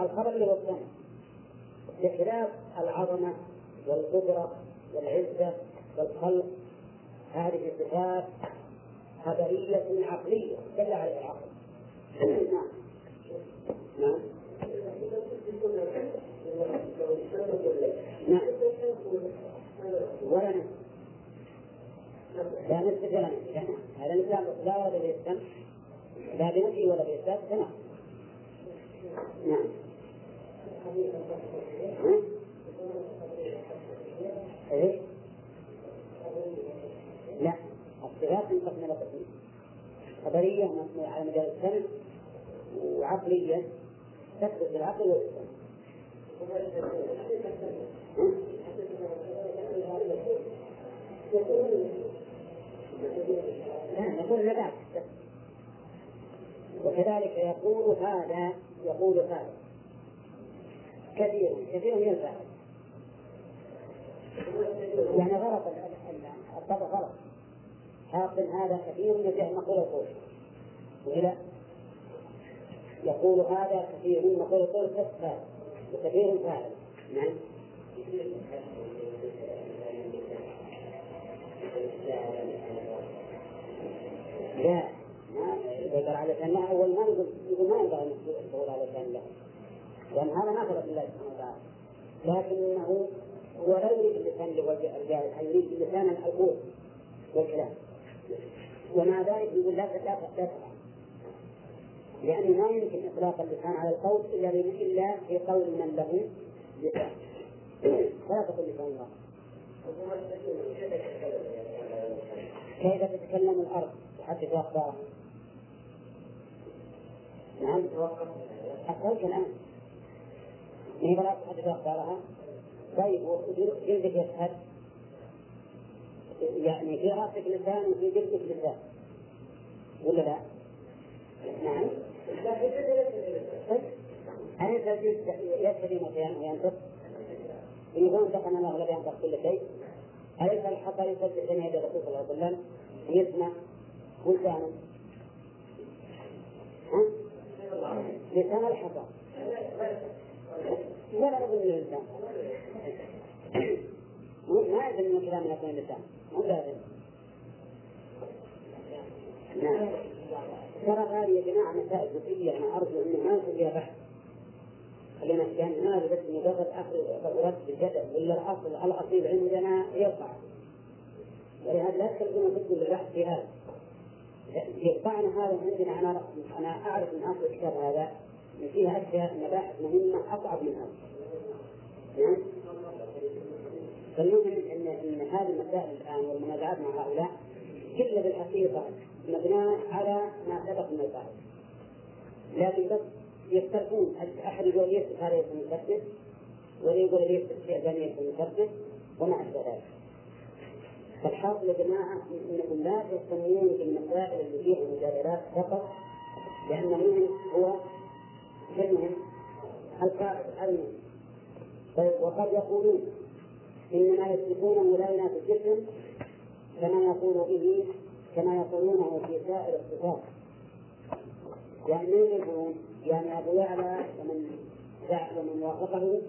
الخبر اللي هو السمع. بخلاف العظمة والقدرة والعزة والخلق هذه صفات خبرية عقلية دل عليها العقل. نعم. نعم. ولا نعم لا نثبت ولا هذا مثال لا ولا بيستم لا بنفي ولا بإثبات تمام نعم. إيه؟ لا تنقسم إلى قسمين خبرية على مجال السمع وعقلية تثبت بالعقل والسمع لا نقول لا وكذلك يقول هذا يقول هذا. كثير كثير من الفاعل يعني غلط الطبع غلط. حاصل هذا كثير من جهة مقول القول. وإلى يقول هذا كثير من مقول القول كالفاعل وكثير فاعل نعم. لا. ما قال على لسان أول ما يقول ما أن تقول على لسان الله لأن هذا ما ثبت الله سبحانه وتعالى. لكنه هو لا يريد اللسان الجاهل يريد لسان القول والكلام. ومع ذلك يقول؟ لا لا لا. لأنه ما يمكن إطلاق اللسان على القول إلا إلا في قول من له لسان فلا تقل لسان الله كيف تتكلم الأرض؟ تحدث أخبارها نعم. أقول كلام. ما هي بلا تحدث أخبارها طيب جلدك يشهد يعني في راسك لسان وفي جلدك لسان. ولا لا؟ نعم. أليس الجلد يشهد مكان وينطق؟ يقول انطقنا الله الذي ينطق كل شيء. أليس الحق يصدق بين يدي الرسول صلى الله عليه وسلم؟ ويسمع ولسانه ها؟ لسان الحصى ولا أظن الإنسان ما يلزم من كلام يكون اللسان مو لازم نعم. ترى هذه يا جماعة مسائل جزئية أنا أرجو أنه ما يكون فيها بحث خلينا كان هذا بس مجرد أخذ رد بالجدل ولا الأصل الأصيل عندنا يقع ولهذا لا تكلمون بدكم بالبحث في هذا. يقطعنا هذا عندنا. أنا أنا أعرف من أصل الكتاب هذا أن فيها أشياء مباحث مهمة أصعب من هذا. نعم. فالمهم ان إن هذه المسائل الآن والمنازعات مع هؤلاء كلها بالحقيقة مبناة على ما سبق من القاعدة لكن بس يختلفون أحد يقول يثبت هذا يكون مثبت والذي يقول يثبت شيء ثاني يكون مثبت وما أشبه ذلك. فالحاصل يا جماعة أنكم لا تهتمون بالمسائل اللي فيها مجادلات فقط لأن المهم هو المهم القاعدة المهم طيب وقد يقولون إنما يثبتونه لا ينافي الجسم كما يقول به كما يقولونه في سائر الصفات. يعني من يقولون يعني أبو يعلى ومن ومن وافقه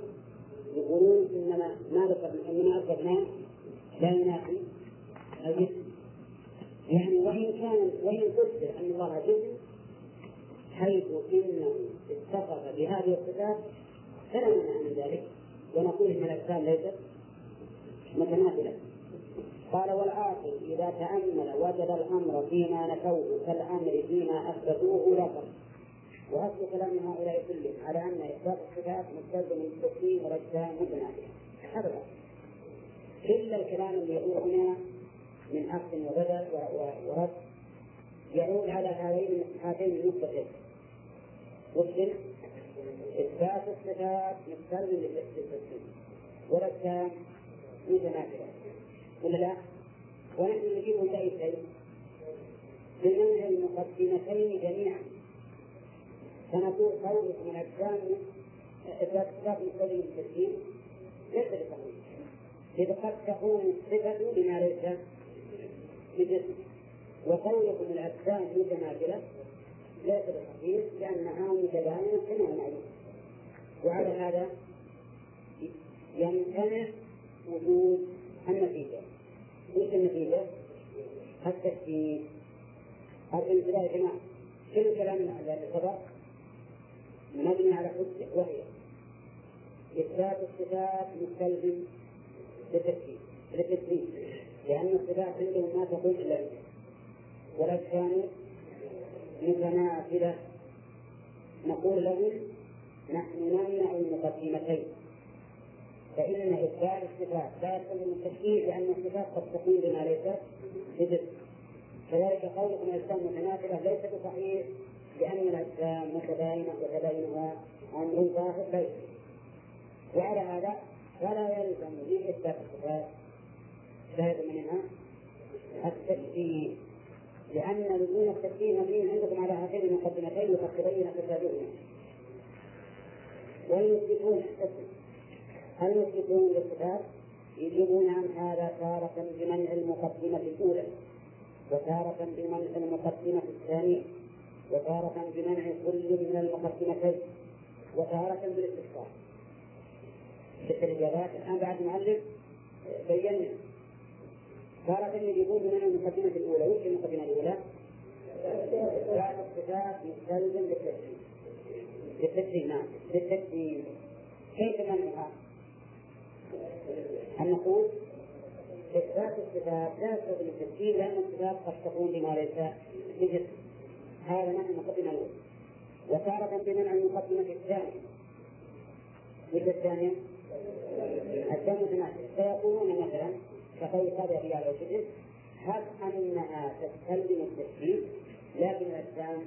يقولون إنما ما ذكر إنما أثبتناه لا ينافي الجسم يعني وإن كان وإن قدر أن الله جسم حيث إنه اتصف بهذه الصفات فلا من ذلك. ونقول إن الأجسام ليست متماثلة قال والعاقل إذا تأمل وجد الأمر فيما نفوه كالأمر فيما أثبتوه لا فرق وأصل كلام هؤلاء كلهم على أن إثبات الصفات مستلزم للتسليم والأجسام متنافية هذا كل الكلام اللي يقول هنا من أخذ وبدل ورد يعود على هذين هاتين النقطتين وش إثبات الصفات مستلزم للتسليم والأجسام متنافية ولا لا؟ ونحن نجيب أي شيء بمنع المقدمتين جميعا. فنقول قول من أجسام إثبات الصفات مستلزم للتسليم ليس بصحيح إذ قد تكون الصفة بما ليس بجسم وقولكم الأجسام متماثلة ليس بصحيح لأنها متباينة كما معلوم وعلى هذا يمتنع وجود النتيجة. إيش النتيجة؟ التشكيك الانتباه يا جماعة. كل كلام الذي سبق مبني على حجة وهي إثبات الصفات مستلزم للتشكيك للتشكيك لأن الصفات عندهم ما تقول إلا والأجسام متنافلة نقول لهم نحن نمنع المقدمتين. فإن إثبات الصفات لا يستلزم التشكيك لأن الصفات قد تكون بما ليس بجسم كذلك قولكم الأجسام متنافلة ليس بصحيح لأن الأجسام متباينة وتباينها أمر ظاهر ليس وعلى هذا فلا يلزم من إثبات الصفات شاهد منها التشبيه لأن لزوم التشبيه مبني عندكم على هاتين المقدمتين وقد تبين فسادهما ويثبتون هل يثبتون للصفات يجيبون عن هذا تارة بمنع المقدمة الأولى وتارة بمنع المقدمة الثانية وتارة بمنع كل من المقدمتين وتارة بالاستفسار. ست الإجابات الآن بعد المعلم بينا. تارة يجيبون بمنع المقدمة الأولى وش المقدمة الأولى؟ بعد الصفات مستلزم للتسليم للتسليم نعم للتسليم كيف منعها؟ أن نقول إثبات الصفات لا يستلزم التسليم لأن الصفات قد تكون بما ليس بجسم. هذا منع المقدمة الأولى. وتارة بمنع المقدمة الثانية. مثل الثانية؟ الثانية متناسبة فيقولون مثلا كقول هذا في على وجهه هب أنها تستلزم التشبيه لكن الأجسام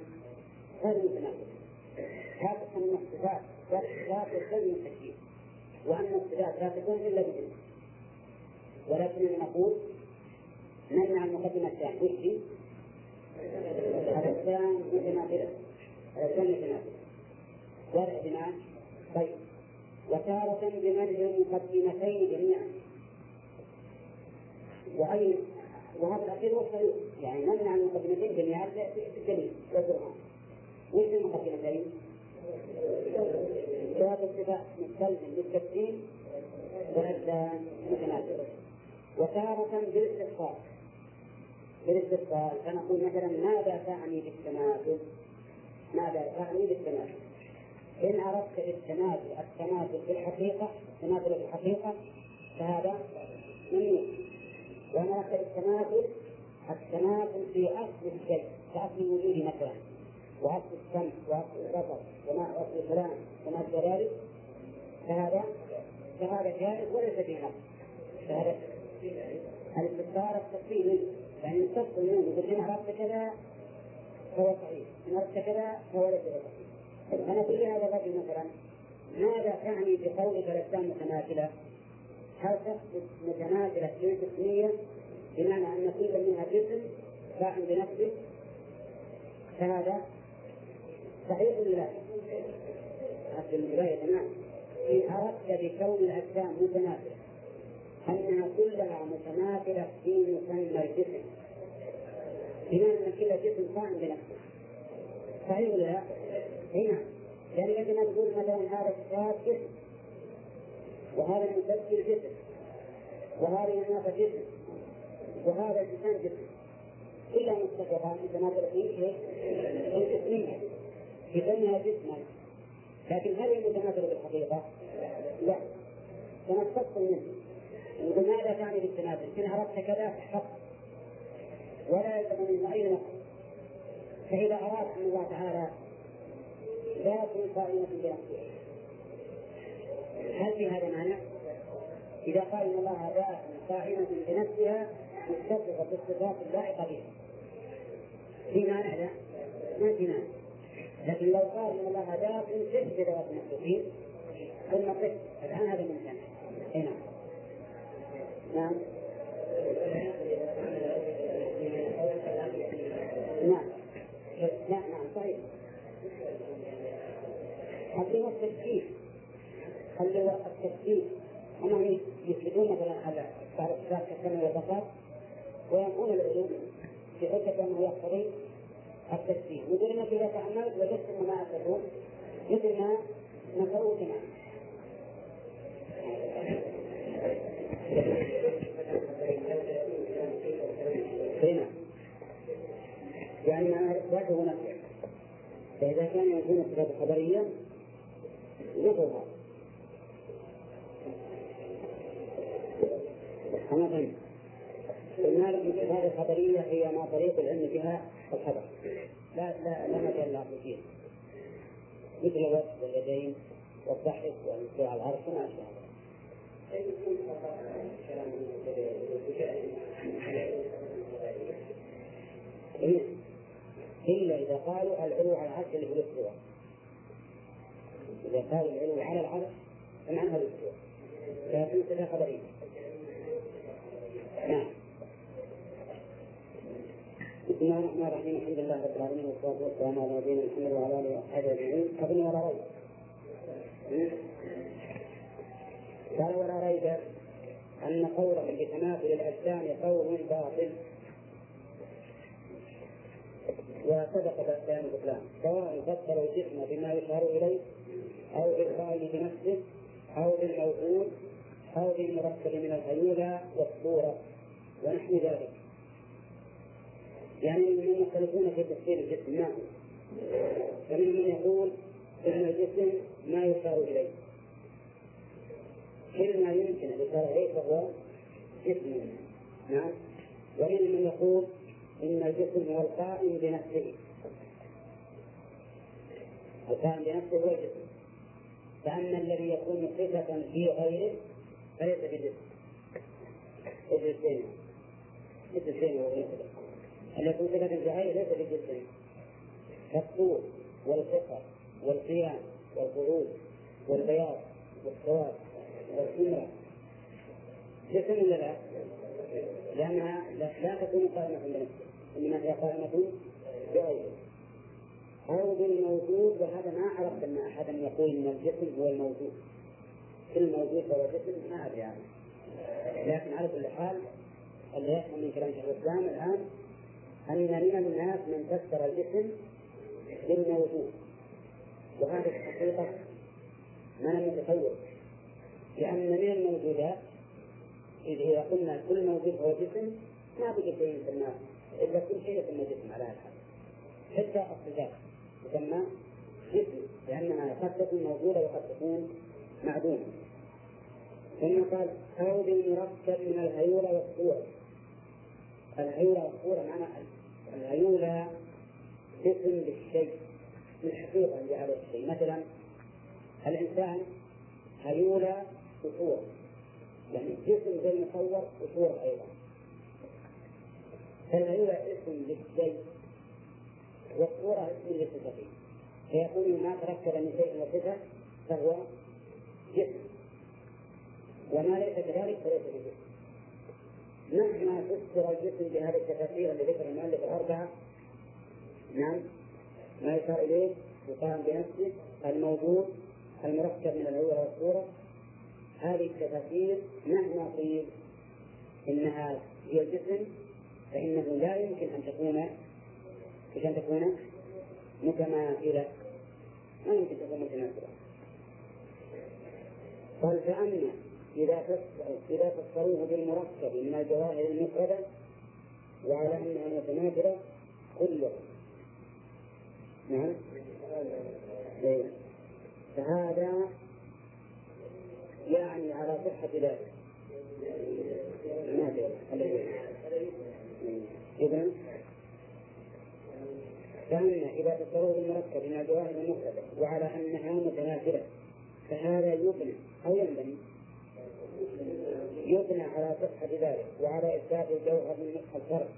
غير متناسبة هب أن الصفات تستلزم التشبيه وأن الصفات لا تكون إلا بجسم ولكننا نقول نمنع المقدمة الثانية. وش الأجسام متماثلة الأجسام متماثلة والاحتمال طيب. وتارة بمنع المقدمتين جميعا. وأي وهذا الأخير هو يعني نمنع المقدمتين جميعا. بالدليل والقرآن وش المقدمتين؟ ثلاث الصفات مستلزم بالتفسير والأجسام متماثلة وتارة بالاستفسار بالاستفسار فنقول مثلا ماذا تعني بالتماثل؟ ماذا تعني بالتماثل؟ إن أردت بالتماثل التماثل في الحقيقة التماثل في الحقيقة فهذا ممنوع وإن أردت بالتماثل التماثل في أصل الشيء كأصل الوجود مثلا. وأصل السمع وأصل البصر وما أصل الكلام وما أشبه ذلك فهذا فهذا جائز وليس فيه نقص فهذا الاستفسار التفصيلي يعني نستفصل منه يقول إن أردت كذا فهو صحيح. إن أردت كذا فهو ليس صحيح أنا في هذا الرجل مثلا ماذا تعني بقولك الأجسام متماثلة؟ هل تقصد متماثلة في الجسمية بمعنى أن كل منها جسم قائم بنفسه؟ فهذا صحيح ولا لا؟ في البداية تمام. إن أردت بكون الأجسام متماثلة أنها كلها متماثلة في مسمى الجسم بمعنى أن كل جسم قائم بنفسه صحيح ولا لا؟ هنا يعني عندما تقول مثلا هذا الكتاب جسم وهذا المسجل جسم وهذه الناقة جسم وهذا الإنسان جسم كلها متفقة متماثلة في الجسمية في جسما لكن هل هي متماثلة بالحقيقة؟ لا تنفصل منه يقول ماذا تعني بالتماثل؟ إن أردت كذا فحق ولا يلزم منه أي نقص فإذا أراد أن الله تعالى ذات قائمة بنفسه هل في هذا مانع؟ إذا قال إن الله ذات قائمة بنفسها متصفة بالصفات اللائقة بها في مانع لا؟ ما في مانع لكن لو قال إن الله ذات تشبه ذات المخلوقين ثم قف الآن هذا ممتنع أي نعم. نعم. نعم. نعم نعم صحيح. هذه هو التشكيك هل هو التشكيك أنهم يثبتون مثلا على بعض الصفات كالسمع والبصر وينقون العلوم في حجة أنه يقتضي التشبيه يقول انك إذا تاملت وجدت ما اثبتوه مثل ما نقرأه تماما هنا يعني ما ذاته نفسه. فإذا كان يكون الصفات الخبرية نفوها أنا فهمت الصفات الخبرية هي ما طريق العلم بها الخبر. لا لا لا مجال للعقل فيه. مثل الوجه واليدين والضحك والاستواء العرش وما أشبه إيه؟ إلا إذا قالوا العلو على العرش اللي هو الاستواء إذا قالوا العلو على العرش فمعنى الاستواء لكن خبرية. نعم. بسم الله الرحمن الرحيم. الحمد لله رب العالمين والصلاة والسلام على نبينا محمد وعلى آله وأصحابه أجمعين. اظن ولا ريب قال ولا ريب أن قولهم بتماثل الأجسام قول باطل. وسبق بيان البطلان سواء فسروا الجسم بما يشار إليه أو بالقائم بنفسه أو بالموجود أو بالمركب من الهيولى والصورة ونحو ذلك. يعني من يختلفون في تفسير الجسم. ما فمنهم من يقول إن الجسم ما يشار إليه. كل ما يمكن الاشاره إليه فهو جسم. نعم. ومنهم من يقول إن الجسم هو القائم بنفسه. القائم بنفسه هو الجسم. فأما الذي يكون صفة في غيره فليس بجسم مثل الشيء مثل الشيء أن يكون صفة الجهية ليس بجسم كالطول والفقر والقيام والقعود والبياض والسواد والسمرة جسم ولا لا؟ لأنها لا تكون قائمة بنفسها إنما هي قائمة بغيره أو بالموجود وهذا ما عرفت أن أحدا يقول أن الجسم هو الموجود. كل موجود فهو جسم ما أدري عنه لكن على كل حال اللي يفهم من كلام شيخ الإسلام الآن أن من الناس من فسر الجسم بالموجود. وهذا في الحقيقة ما لم يتصور لأن من الموجودات إذا قلنا كل موجود هو جسم ما بقي شيء يسمى إلا كل شيء يسمى جسم على هذا. حتى الصفات يسمى جسم لأنها قد تكون موجودة وقد تكون معدومة. ثم قال أو بالمركب من الهيولة والصورة الهيولة والصورة معنى الهيولة اسم للشيء الحقيقة اللي على الشيء. مثلا الإنسان هيولة وصورة يعني جسم زي مصور وصورة أيضا. فالهيئة اسم للشيء والصورة اسم لصفته فيقول ما تركب من شيء وصفة فهو جسم. وما ليس كذلك فليس بجسم. مهما فسر الجسم بهذا التفاسير اللي ذكر المؤلف الأربعة. نعم. ما يشار إليه يقام بنفسه الموجود المركب من العورة والصورة. هذه التفاسير مهما قيل إنها هي الجسم فإنه لا يمكن أن تكون إيش أن تكون؟ متماثلة. ما يمكن تكون متماثلة. قال فأما إذا فسروا إذا فسروه بالمركب من الجواهر المفردة وعلى أنها متماثلة كله. نعم. إيه. فهذا يعني على صحة ذلك. إذا فأما إذا فسروه بالمركب من الجواهر المفردة وعلى أنها متماثلة فهذا يبنى أو ينبني يبنى على صحة ذلك وعلى إثبات الجوهر من الفرق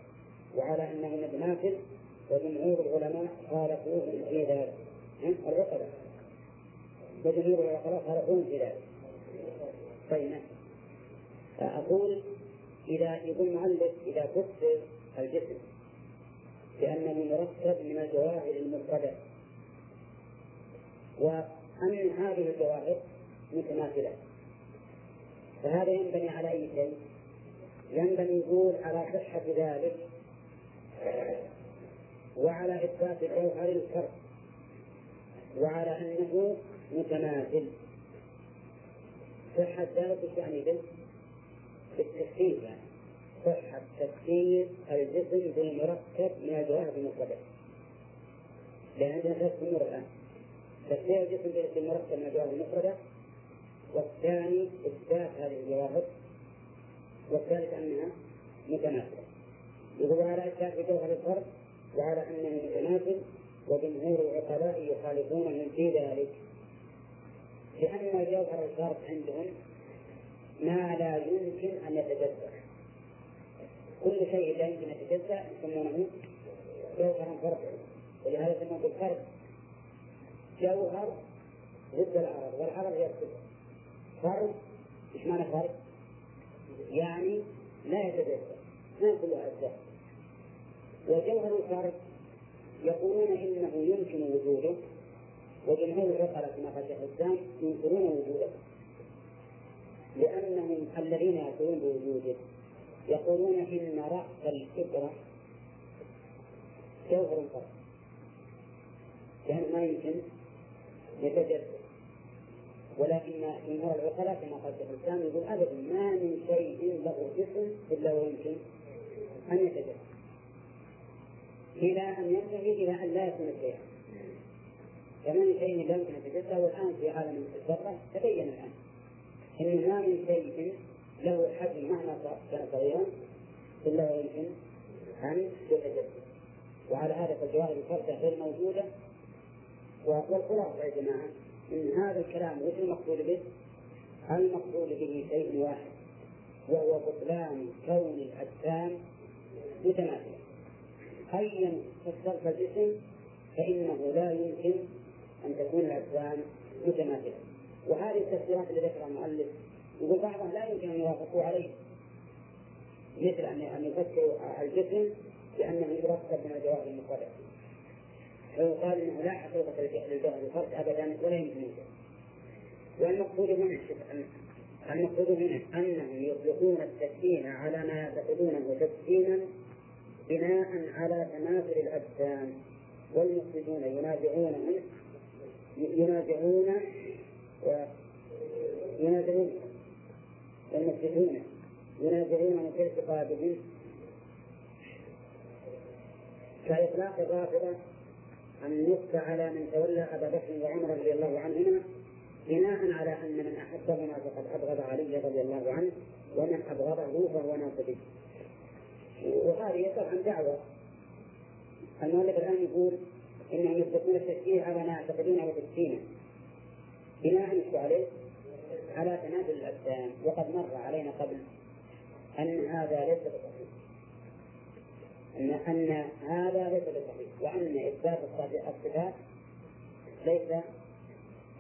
وعلى أنه متماثل وجمهور العلماء خالفوه في ذلك. العقبة وجمهور العقلاء خالفوه في ذلك. طيب أقول إذا يقول المؤلف إذا فسر الجسم بأنه مركب من الجواهر المفردة. وأن هذه الجواهر متماثلة. فهذا ينبني على أي شيء؟ ينبني يقول على صحة ذلك وعلى إثبات جوهر الفرق وعلى أنه متماثل صحة ذلك يعني به؟ بالتفسير يعني صحة تفسير الجسم بالمركب من الجواهر المفردة لأن عندنا ثلاث تفسير الجسم بالمركب من الجواهر المفردة والثاني إثبات هذه الجواهر والثالث أنها متماثلة يقول على إثبات جوهر الفرد وعلى أنه متماثل وجمهور العقلاء يخالفونهم في ذلك. لأن جوهر الفرد عندهم ما لا يمكن أن يتجزأ. كل شيء لا يمكن أن يتجزأ يسمونه جوهرا فردا ولهذا يسمونه بالفرد جوهر ضد العرض والعرض هي فرد إيش معنى فرد؟ يعني لا يتجزأ ما كلها أجزاء. وجوهر الفرد يقولون إنه يمكن وجوده وجمهور العقلاء كما قال شيخ الإسلام ينكرون وجوده. لأنهم الذين يقولون بوجوده يقولون إن رأس الإبرة جوهر فرد لأنه ما يمكن يتجدد ولكن جمهور العقلاء كما قال شيخ الإسلام يقول أبدا ما من شيء له جسم إلا ويمكن أن يتجدد إلى أن ينتهي إلى أن لا يكون شيئا. كمان شيء لا يمكن أن يتجدد والآن في عالم الذرة تبين الآن. أن ما من شيء له حجم مهما كان صغيرا إلا ويمكن أن يتجدد وعلى هذا فالجواهر الفردة غير موجودة. والخلاصة يا جماعة أن هذا الكلام وش المقصود به؟ المقصود به شيء واحد وهو بطلان كون الأجسام متماثلة أيا فسرت الجسم؟ فإنه لا يمكن أن تكون الأجسام متماثلة وهذه التفسيرات اللي ذكرها المؤلف يقول بعضها لا يمكن أن يوافقوا عليه. مثل أن يفسروا الجسم بأنه يركب من الجواهر فيقال إنه لا حقيقة للجهل الفرد ابدا ولا يمكن والمقصود هنا المقصود هنا أنهم يطلقون التسكين على ما يعتقدونه تسكينا بناء على تماثل الأجسام. والمفسدون ينازعونهم ينازعون ينازعون. والمفسدون ينازعون في اعتقادهم كإطلاق الرافضة النص على من تولى أبا بكر وعمر رضي الله عنهما بناء على أن من أحبهما فقد أبغض علي رضي الله عنه ومن أبغضه فهو ناصبي وهذه طبعا دعوة. المؤلف الآن يقول إنهم يثبتون التشكيل على ما يعتقدونه تسكينا بناء عليه على تنازل الأبدان وقد مر علينا قبل أن هذا ليس بصحيح. أن أن هذا ليس بصحيح وأن إثبات الصفات ليس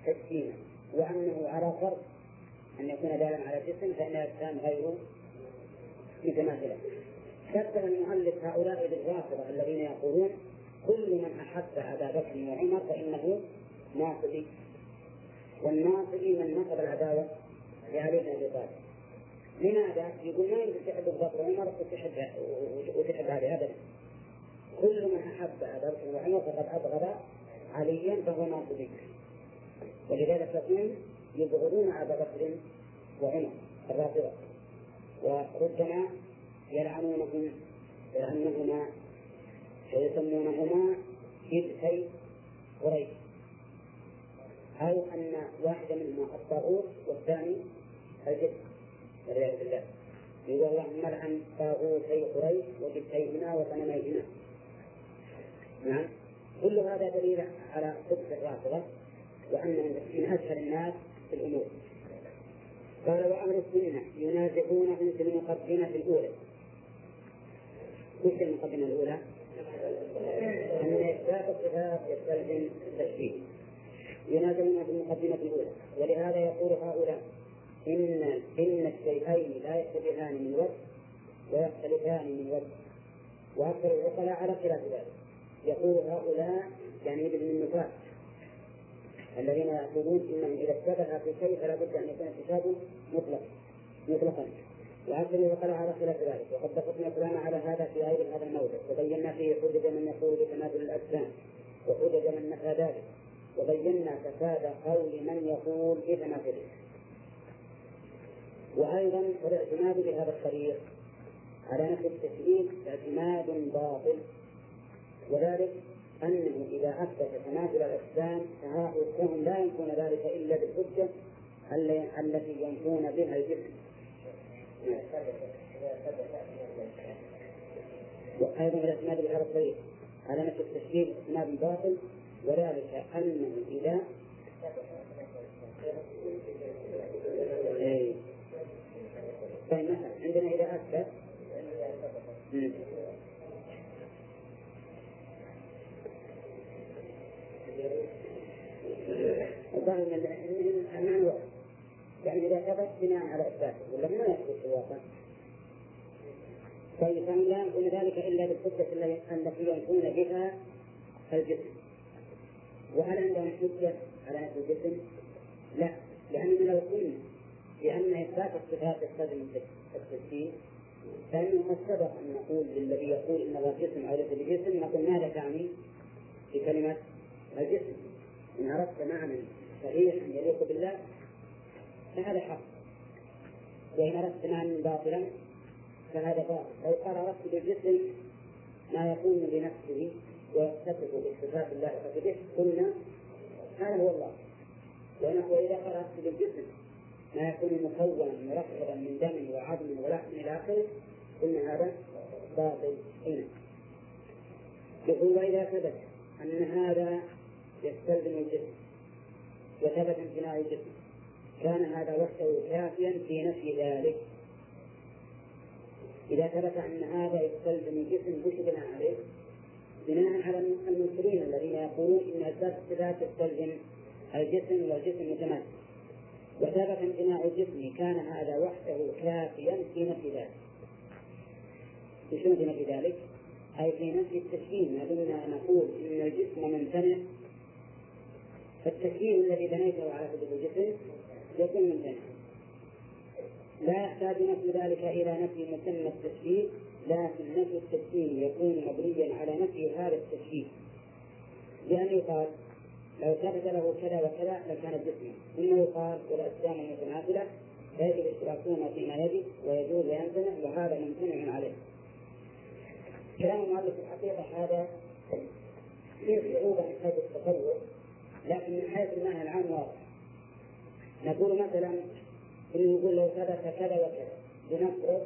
تجسيما وأنه على فرض أن يكون دالا على جسم فإن الأجسام غير متماثلة شبه المؤلف هؤلاء بالرافضة الذين يقولون كل من أحب أبا بكر وعمر فإنه ناصبي والناصبي من نصب العداوة لعلي بن أبي طالب لماذا؟ يقول ما يمكن تحب أبو بكر وعمر وتحب وتحب هذه أبدا كل من أحب أبا بكر وعمر فقد أبغض عليا فهو ناصبي ولذلك يقول يبغضون أبا بكر وعمر الرافضة. وربما يلعنونهم لأنهما ويسمونهما جبتي قريش. أو أن واحدا منهما الطاغوت والثاني الجد. والعياذ بالله. يقول اللهم لعن طاغوتي قريش وجبتيهما وصنميهما نعم. كل هذا دليل على صدق الرافضة وأن من أسهل الناس في الأمور. قال وأهل السنة ينازعونهم في المقدمة الأولى. وش المقدمة الأولى؟ أن إثبات الصفات يستلزم التشبيه ينازعون في المقدمة الأولى. ولهذا يقول هؤلاء إن إن الشيئين لا يشتبهان من وجه ويختلفان من وجه. وأكثر العقلاء على خلاف ذلك. يقول هؤلاء يعني ابن النفاق الذين يقولون إنهم إذا اشتبه في شيء فلا بد أن يكون التشابه مطلق مطلقا. وأكثر وقال على خلاف ذلك. وقد اتفقنا الكلام على هذا في غير هذا الموضع. وبينا فيه حجج من يقول بتماثل الأجسام. وحجج من نفى ذلك. وبينا فساد قول من يقول بتماثله وأيضا الاعتماد بهذا الطريق على نفي التشبيه اعتماد باطل. وذلك أنه إذا أثبت تماثل الأجسام فهم لا ينفون ذلك إلا بالحجة التي ينفون بها الجسم. وأيضا الاعتماد بهذا الطريق على نفس التشكيل اعتماد باطل. وذلك أنه إذا إيه. طيب مثلا عندنا إذا أثبت الظاهر أن المعنى يعني إذا ثبت بناء على اثباته ولا ما يثبت في الواقع. طيب فهم لا يكون ذلك إلا بالحجه التي ينفون بها الجسم. وهل عندهم حجة على نفس الجسم؟ لا. لأننا لو قلنا بان إثبات الصفات يستلزم التسجيل فانه قد سبق أن نقول للذي يقول إن الله جسم أو ليس بجسم نقول ماذا تعني بكلمه الجسم إن أردت معنى صحيحا يليق بالله فهذا حق. وإن أردت معنى باطلا فهذا باطل. لو قال أردت بالجسم ما يكون لنفسه ويتصف بصفات الله به قلنا هذا هو الله. وإذا قرأت بالجسم ما يكون مكونا مركبا من دم وعظم ولحم إلى آخره قلنا هذا باطل. هنا يقول وإذا ثبت أن هذا يستلزم الجسم وثبت امتناع الجسم كان هذا وحده كافيا في نفي ذلك. إذا ثبت أن هذا يستلزم الجسم وش بناء عليه؟ بناء على المنكرين الذين يقولون إن أسباب الصفات تستلزم الجسم والجسم متماثل وثبت امتناع الجسم كان هذا وحده كافيا في نفي ذلك. شلون في نفي ذلك؟ أي في نفي التشكيل ما دمنا نقول إن الجسم ممتنع فالتشكيل الذي بنيته على حدود الجسم يكون ممتنع لا يحتاج نفي ذلك إلى نفي مسمى التشكيل لكن نفي التشكيل يكون مبنيا على نفي هذا التشكيل بأن يقال لو ثبت له كذا وكذا لكان جسما ثم يقال والأجسام المتماثلة فيجب اشتراكهما فيما يجب ويجوز ويمتنع وهذا ممتنع عليه. كلام المؤلف الحقيقة هذا فيه صعوبة من حيث التصور لكن من حيث المعنى العام واضح. نقول مثلا إنه يقول لو ثبت كذا وكذا لنفرض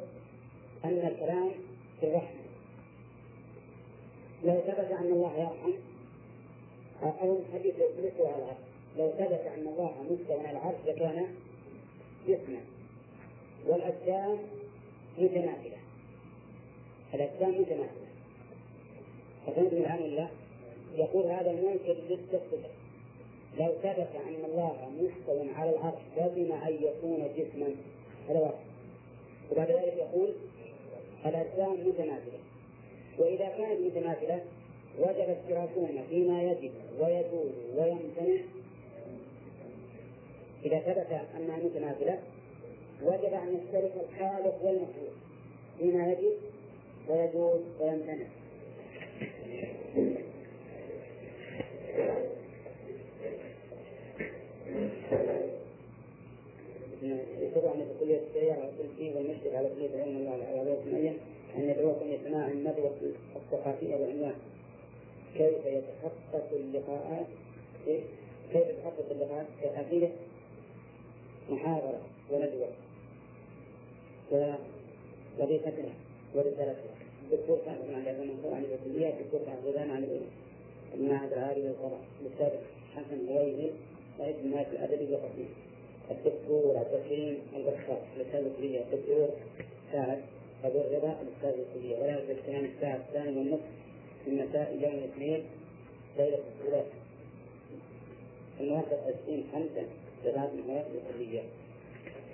أن الكلام في الرحمة لو ثبت أن الله يرحم أو حديث يثبته على العرش. لو ثبت أن الله مستوى على العرش لكان جسما والأجسام متماثلة. الأجسام متماثلة. أفهمتم الآن ولا يقول هذا المنكر للتصدق لو ثبت أن الله مستوى على العرش لازم أن يكون جسما. هذا واحد وبعد ذلك يقول الأجسام متماثلة. وإذا كانت متماثلة وجب اشتراكهما فيما يجب ويجوز ويمتنع إذا ثبت أنها متماثلة وجب أن يشترك الخالق والمخلوق فيما يجب ويجوز ويمتنع يشرع أن كلية السيارة والتلفين والمشرك على كلية علم الله على غير معين أن يدعوكم لسماع الندوة الثقافية بعنوان كيف يتحقق اللقاءات؟ كيف يتحقق اللقاءات الثقافية محاضرة وندوة ووظيفتها ورسالتها الدكتور كان عن المنصور عن الكليات الدكتور كان غزان عن المعهد العالي للقضاء للسابق حسن غويري رئيس الناس الأدبي والقصير الدكتور عبد الكريم البخار الأستاذ الكلية. الدكتور سعد أبو الرضا الأستاذ الكلية. ولا الاجتماع الساعة الثانية والنصف. في مساء يوم الاثنين ليلة الثلاثاء الموافق 20 خمسة لغاية الموافق الكلية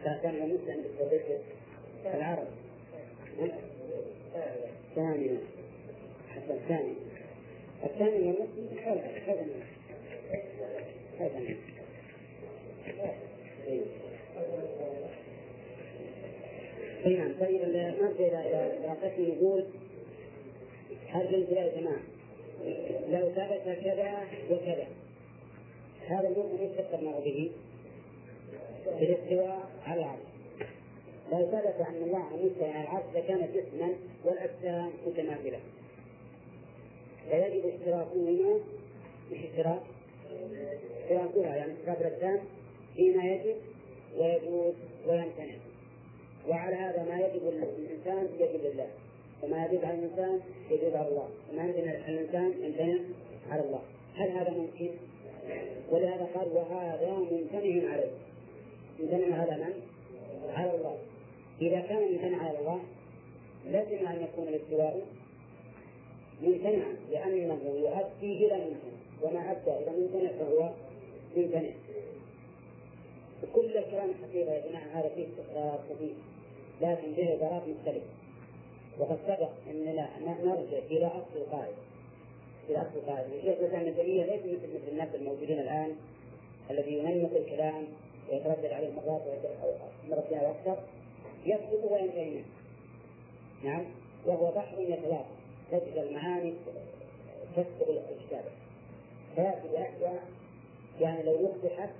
كان مسلم بالتذكر العرب. ثانية حتى الثاني. الثاني والنصف هذا هذا هذا نعم طيب نرجع إلى إلى قسم هل قلت يا جماعة لو ثبت كذا وكذا. هذا المؤمن إيش فكرنا به؟ بالاستواء على العرش. لو ثبت أن الله مستوى على العرش لكان جسما والأجسام متماثله فيجب اشتراكهما مش اشتراك. اشتراكها يعني اشتراك الأجسام. فيما يجب ويجوز ويمتنع. وعلى هذا ما يجب للإنسان يجب لله. وما يجب على الإنسان يجب على الله وما على الإنسان يمتنع على الله. هل هذا ممكن؟ ولهذا قال وهذا ممتنع عليه. ممتنع على من؟ على الله. إذا كان ممتنع على الله لازم أن يكون الاستواء ممتنعا لأنه يؤدي إلى الممتنع وما أدى إلى الممتنع فهو ممتنع كل الكلام الحقيقة يا جماعة هذا فيه استقرار خفيف لكن به عبارات مختلفة وقد سبق أننا نرجع إلى أصل القاعدة إلى أصل القاعدة. الشيخ الإسلام ابن ليس مثل مثل الناس الموجودين الآن الذي ينمق الكلام ويتردد عليه مرات مرتين أو أكثر. يسقط وينتهي نعم؟ وهو بحر يتلاقى. تجد المعاني تسبق الكتابة فيأتي بأشياء يعني لو يفتحت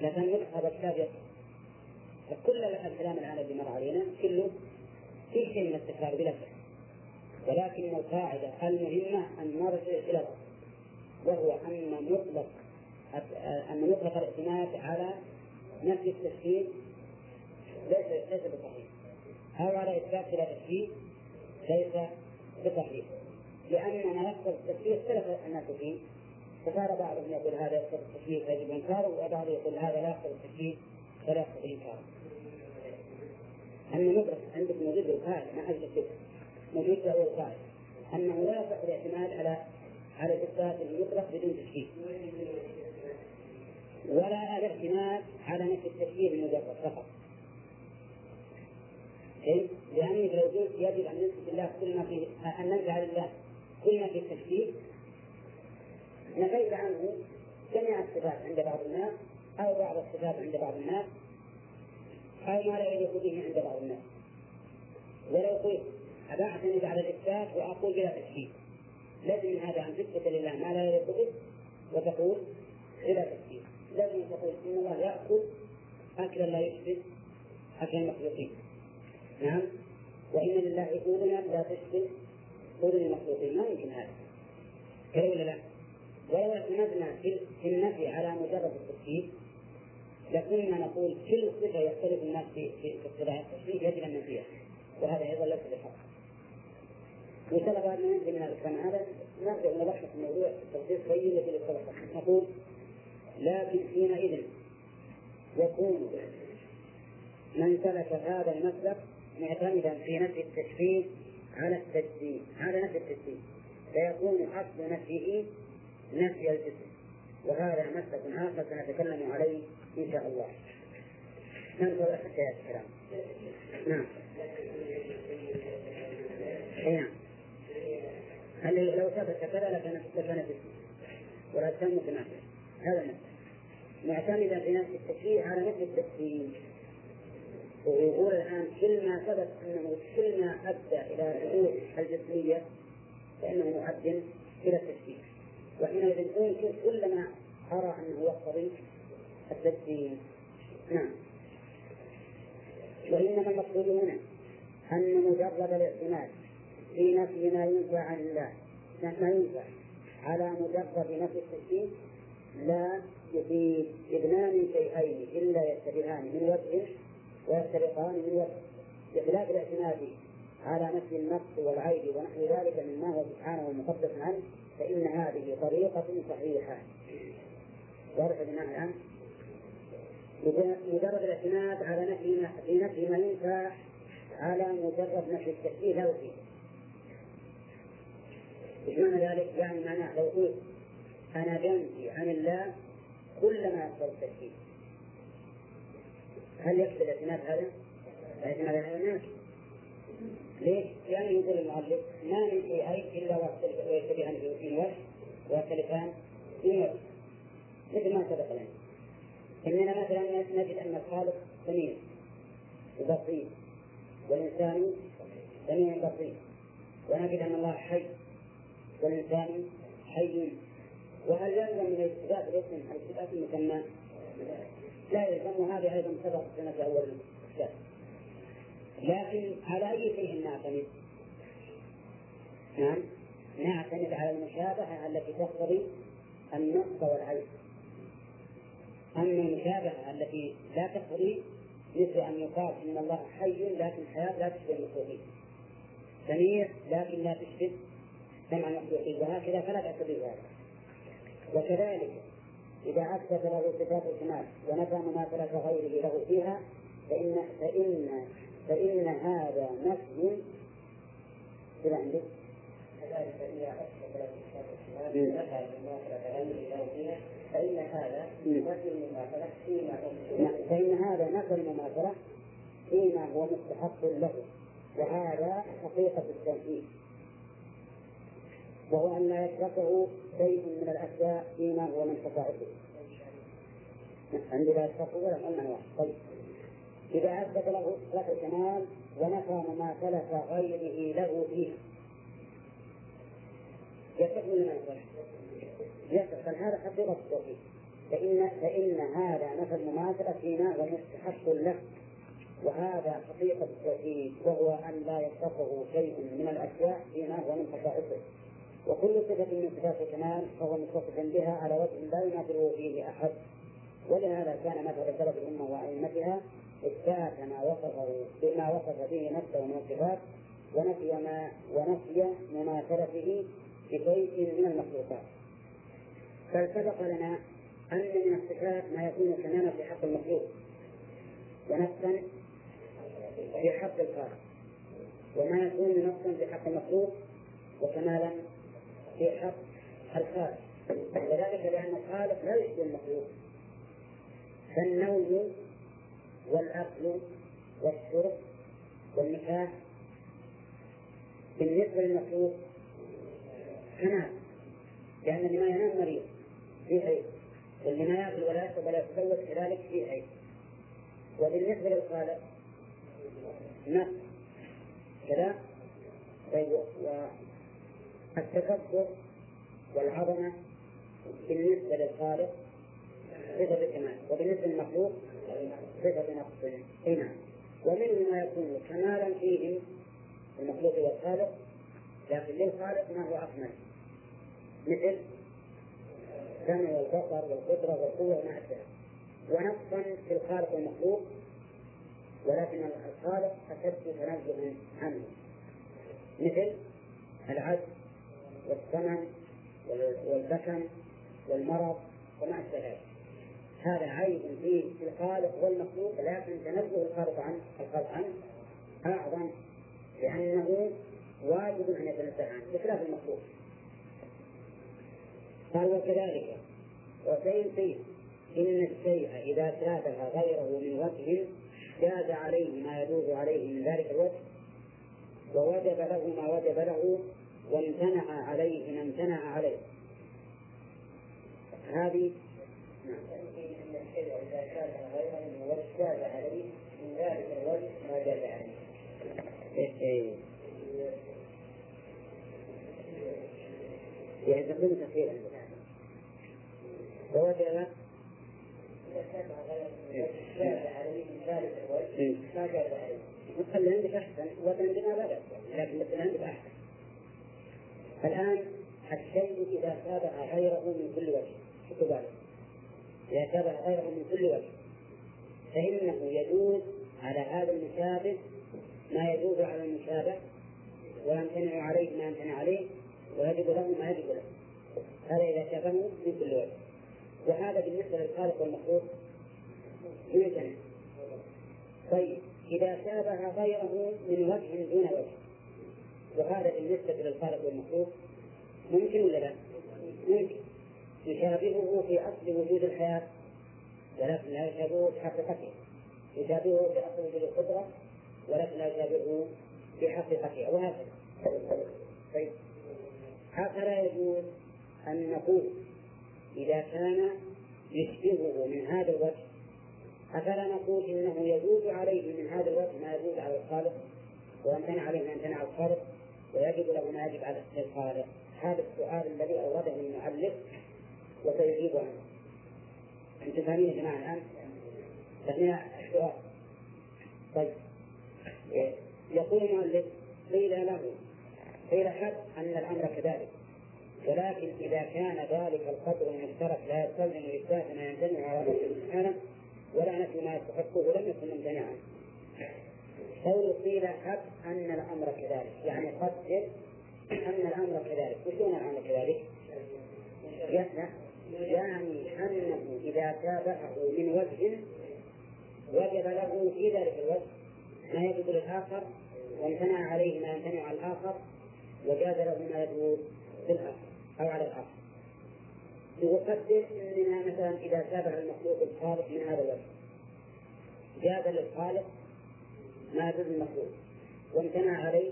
لكن هذا الكتاب يصح فكل الكلام الآن الذي مر علينا كله في شيء من التكرار بلا شك. ولكن القاعدة المهمة أن نرجع إلى الأصل وهو أن مطلق أن مطلق الاعتماد على نفي التشكيل ليس ليس بصحيح. أو على إثبات بلا تشكيل ليس بصحيح. لأن ما يقتضي التشكيل اختلف الناس فيه. فصار بعضهم يقول هذا يقتضي التشكيل فيجب إنكاره وبعضهم يقول هذا لا يقتضي التشكيل فلا يقتضي إنكاره. أن ندرك عندك موجود القاعدة ما حد يشك موجود أول قاعدة أنه لا يصح الاعتماد على على الإثبات المطلق بدون تشكيك ولا الاعتماد على نفي التشكيل المجرد فقط. لأنك لو قلت يجب أن نثبت الله كل ما فيه أن نجعل لله كل ما فيه التشكيك نفيت عنه جميع الصفات عند بعض الناس أو بعض الصفات عند بعض الناس. أو ما لا يليق به عند بعض الناس. ولو قلت أباحثني على الإثبات وأقول بلا تشكيك لازم هذا أن تثبت لله ما لا يليق به وتقول بلا تشكيك لازم تقول إن الله يأكل أكلا لا يشبه أكل المخلوقين. نعم؟ وإن لله أذنا لا تشبه أذن المخلوقين. ما يمكن هذا. كذا ولا لا؟ ولو اعتمدنا في النفي على مجرد التشكيك لكننا نقول كل صفة يختلف الناس في في اصطلاح التشبيه يجب أن ننفيها وهذا أيضا ليس بحق. بعد ما ننتهي من الكلام. هذا نرجع نلخص الموضوع التلخيص الطويل الذي سبق نقول لكن حينئذ يكون من سلك هذا المسلك معتمدا في نفي التشبيه على التجسيم على نفي التجسيم فيكون أصل نفيه نفي الجسم. وهذا مسلك آخر سنتكلم عليه إن شاء الله. ننظر حتى الكلام نعم. أي نعم. اللي لو ثبت كذا لكان لكان جسم ولا تنافس هذا المسلك معتمدا في نفس التشريع على نفس التكفير ويقول الآن كل ما ثبت أنه كل ما أدى إلى الحدود الجسمية فإنه مؤد إلى التشريع. وحينئذ أنكر كل ما أرى أنه يقتضي التشريع نعم. وإنما المقصود هنا أن مجرد الاعتماد في نفي ما ينفع عن الله ما ينفع على مجرد نفي التشريع لا يفيد اثنان شيئين إلا يتبعان من وجه ويفترقان من وجه. بخلاف الاعتماد على نفي النقص والعيب ونحو ذلك مما هو سبحانه مقدس عنه فإن هذه طريقة صحيحة. واضح بمعنى الآن؟ مجرد الاعتماد على نفي في نفي ما ينفع على مجرد نفي التشبيه لا فيه إيش معنى ذلك؟ يعني معناه لو قلت أنا بنفي عن الله كل ما يقتضي التشبيه هل يقصد الاعتماد هذا؟ الاعتماد هذا نافي ليش؟ يعني يقول المؤلف ما من شيئين إلا ويشتبهان في وجه ويختلفان في وجه مثل ما سبق لنا اننا مثلا نجد أن الخالق سميع وبصير والإنسان سميع بصير ونجد أن الله حي والإنسان حي وهل يلزم من الاثبات الاسم الاثبات المسمى؟ لا يلزم وهذه أيضا سبق سنة أول الكتاب لكن على أي شيء نعتمد؟ نعم نعتمد على المشابهة التي تقتضي النقص والعيب اما المشابهة التي لا تقتضي مثل أن يقال إن الله حي لكن الحياة لا تشبه المخلوقين سميع لكن لا تشبه سمع المخلوقين وهكذا فلا تعتبر هذا وكذلك إذا أثبت له صفات الكمال ونفى مماثلة غيره له فيها فإن فإن فإن هذا نفي كذا عندك؟ كذلك إذا أثبت له صفات الكمال ونفى مماثلة غيره له فيها فإن هذا نفي المماثلة فيما فإن هذا نفي المماثلة فيما هو مستحق له وهذا حقيقة التنفيذ وهو أن لا يشركه شيء من الأشياء فيما هو من خصائصه عندي لا يشركه ولا قلنا واحد طيب. إذا أثبت له صفة الكمال ونفى مماثلة غيره له فيها. يصح ولا ما يصح؟ هذا حقيقة التوحيد. فإن فإن هذا نفى المماثلة فيما هو مستحق له. وهذا حقيقة التوحيد وهو أن لا يصفه شيء من الأشياء فيما هو من خصائصه وكل صفة من صفات الكمال فهو متصف بها على وجه لا يماثله فيه أحد. ولهذا كان مثل سلف الأمة وأئمتها إثبات ما وصفه بما وصف به نفسه من الصفات ونفي ما ونفي مماثلته بشيء من المخلوقات. بل سبق لنا أن من الصفات ما يكون كمالا في حق المخلوق ونفسا في حق الخالق وما يكون نفسا في حق المخلوق وكمالا في حق الخالق. وذلك لأن الخالق لا يشبه المخلوق. فالنوم والأكل والشرب والنكاح بالنسبة للمخلوق كمال لأن اللي ما ينام مريض في عيب. واللي ما يأكل ولا يشرب ولا يتزوج كذلك في عيب. وبالنسبة للخالق نفس كذا؟ طيب التكبر والعظمة بالنسبة للخالق صفة كمال وبالنسبة للمخلوق صفة نقص نعم. ومنه ما يكون كمالا فيهم المخلوق والخالق لكن للخالق ما هو أكمل. مثل السمع والبصر والقدرة والقوة وما أشبه ونقصا في الخالق والمخلوق ولكن الخالق أشد تنزها عنه. مثل العجز والسمع والبكم والمرض وما أشبه ذلك. هذا عيب فيه في الخالق والمخلوق لكن تنزه الخالق عنه الخالق عنه أعظم لأنه واجب أن يتنزه عنه بخلاف المخلوق. قال وكذلك. وسيل فيه إن الشيء إذا شابه غيره من وجه جاز عليه ما يجوز عليه من ذلك الوجه ووجب له ما وجب له وامتنع عليه ما امتنع عليه. هذه نعم. إن الشيء إذا شابه غيره من وجه جاز عليه من ذلك الوجه ما جاز عليه. يعني تكون تخيرا ووجب ما جاز عليه اللي عندك أحسن وعندنا لا بأس لكن اللي عندك أحسن. الآن الشيء إذا تابع غيره من كل وجه شوفوا بالك إذا تابع غيره من كل وجه فإنه يجوز على هذا المشابه ما يجوز على المشابه ويمتنع عليه ما يمتنع عليه ويجب له ما يجب له. هذا إذا شابهه من كل وجه. وهذا بالنسبة للخالق والمخلوق. يمتنع طيب إذا شابه غيره من وجه دون وجه وهذا بالنسبة للخالق والمخلوق ممكن ولا لا؟ ممكن. يشابهه في أصل وجود الحياة ولكن لا يشابهه في حقيقته يشابهه في أصل وجود القدرة ولكن لا يشابهه في حقيقته وهكذا طيب. هكذا يجوز أن نقول إذا كان يشبهه من هذا الوجه أفلا نقول إنه يجوز عليه من هذا الوجه ما يجوز على الخالق ويمتنع عليه ما يمتنع الخالق ويجب له ما يجب على الخالق. هذا السؤال الذي أورده المؤلف وسيجيب عنه. أنتم فاهمين يا جماعة الآن؟ فهنا السؤال. طيب. يقول المؤلف قيل له قيل حد أن الأمر كذلك. ولكن إذا كان ذلك القدر المشترك لا يستلزم إثبات ما يمتنع على سبحانه ولا نفي ما يستحقه لم يكن ممتنعا. قول قيل حق أن الأمر كذلك. يعني قدر أن الأمر كذلك. وشون الأمر كذلك؟ يعني أنه إذا تابعه من وجه وجب له في ذلك الوجه ما يجب للآخر وامتنع عليه ما يمتنع على الآخر وجاز له ما يجوز. للآخر أو على الآخر يقدر أننا مثلا إذا تابع المخلوق الخالق من هذا الوجه. جاز للخالق ما يجوز المخلوق. وامتنع عليه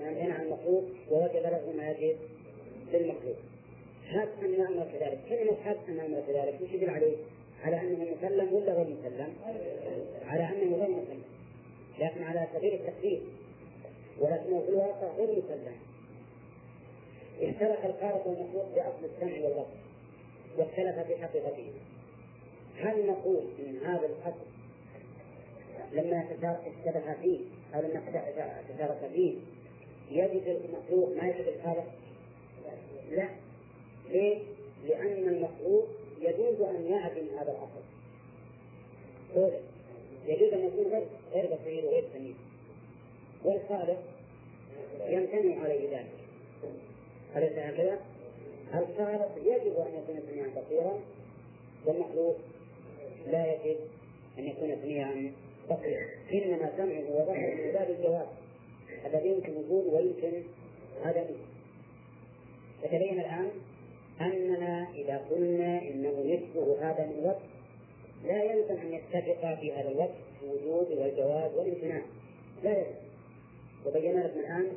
ما امتنع المخلوق ووجب له ما يجب للمخلوق. حد أن الأمر كذلك. كلمة حد أن الأمر كذلك وش يدل عليه؟ على أنه مسلم ولا غير مسلم؟ على أنه غير مسلم. لكن على سبيل التقدير ولكنه في الواقع غير مسلم. اختلف الخالق والمخلوق بأصل السمع والبصر واختلف في حقيقته هل نقول إن هذا الاصل لما اختلف فيه أو لما تشارك فيه يجد المخلوق ما يجد الخالق؟ لا. ليه؟ لأن المخلوق يجوز أن يعدم هذا الأصل. يجوز أن يكون غير غير بصير وغير سميع. والخالق يمتنع عليه ذلك. أليس هكذا؟ الخالق يجب أن يكون سميعا بصيرا؟ والمخلوق لا يجب أن يكون سميعا بصيرا. إنما سمعه وبصره من باب الجواب الذي يمكن وجود ويمكن عدمه فتبين الآن أننا إذا قلنا إنه يشبه هذا من وجه لا يلزم أن يتفق في هذا الوجه الوجود والجواب والامتناع. لا يلزم. وبينا لكم الآن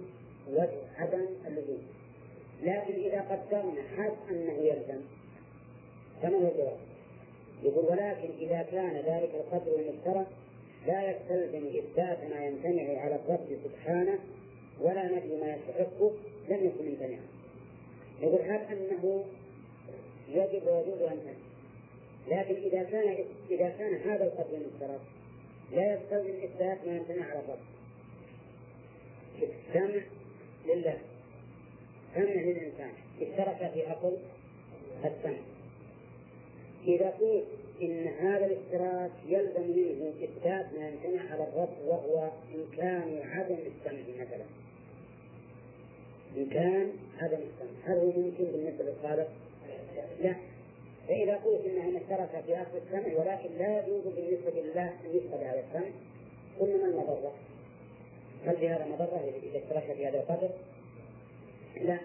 وجه عدم اللزوم. لكن إذا قدرنا حد أنه يلزم فما هو الجواب؟ يقول ولكن إذا كان ذلك القدر المشترك لا يستلزم إثبات ما يمتنع على الرب سبحانه ولا نفي ما يستحقه لم يكن ممتنعا. يقول هل أنه يجب ويجوز أن لكن إذا كان إذا كان هذا القدر المشترك لا يستلزم إثبات ما يمتنع على الرب. السمع لله سمع للإنسان اشترك في أصل السمع إذا قلت إن هذا الاشتراك يلزم منه إثبات ما يمتنع على الرب وهو إمكان عدم السمع مثلا إمكان عدم السمع هل هو ممكن بالنسبة للخالق؟ لا فإذا قلت إنه اشترك في أصل السمع ولكن لا يجوز بالنسبة لله أن يشهد على السمع قلنا ما المضرة؟ هل في هذا مضرة إذا اشترك في هذا القدر؟ لا.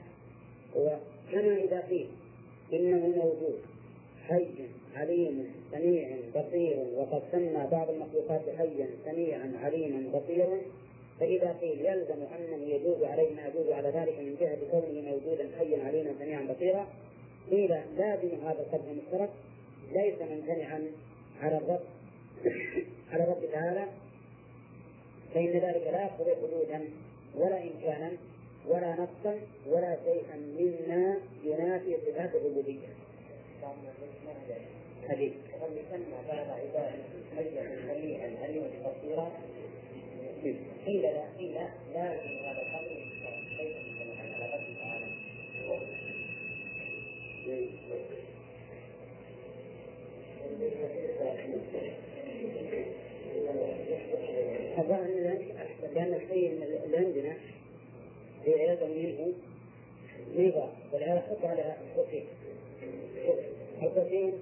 وكما إذا قيل إنه موجود. حي عليم سميع بصير وقد سمى بعض المخلوقات حيا سميعا عليما بصيرا. فإذا قيل يلزم أنه يجوز عليه ما يجوز على ذلك من جهة كونه موجودا حيا عليما سميعا بصيرا. قيل لازم هذا القدر المشترك. ليس ممتنعا على الرب. على الرب تعالى. فإن ذلك لا يقتضي وجودا ولا إمكانا ولا شيئا مما ينافي صفات الربوبية. حديث. يسمى بعض عباده حيا سميعا عليما بصيرا قيل لا قيل لا هذا الامر ممتنعا على ربه تعالى. الظاهر لأن الشيء اللي عندنا في عياذا منه ربا ولهذا حط على الحسين الحسين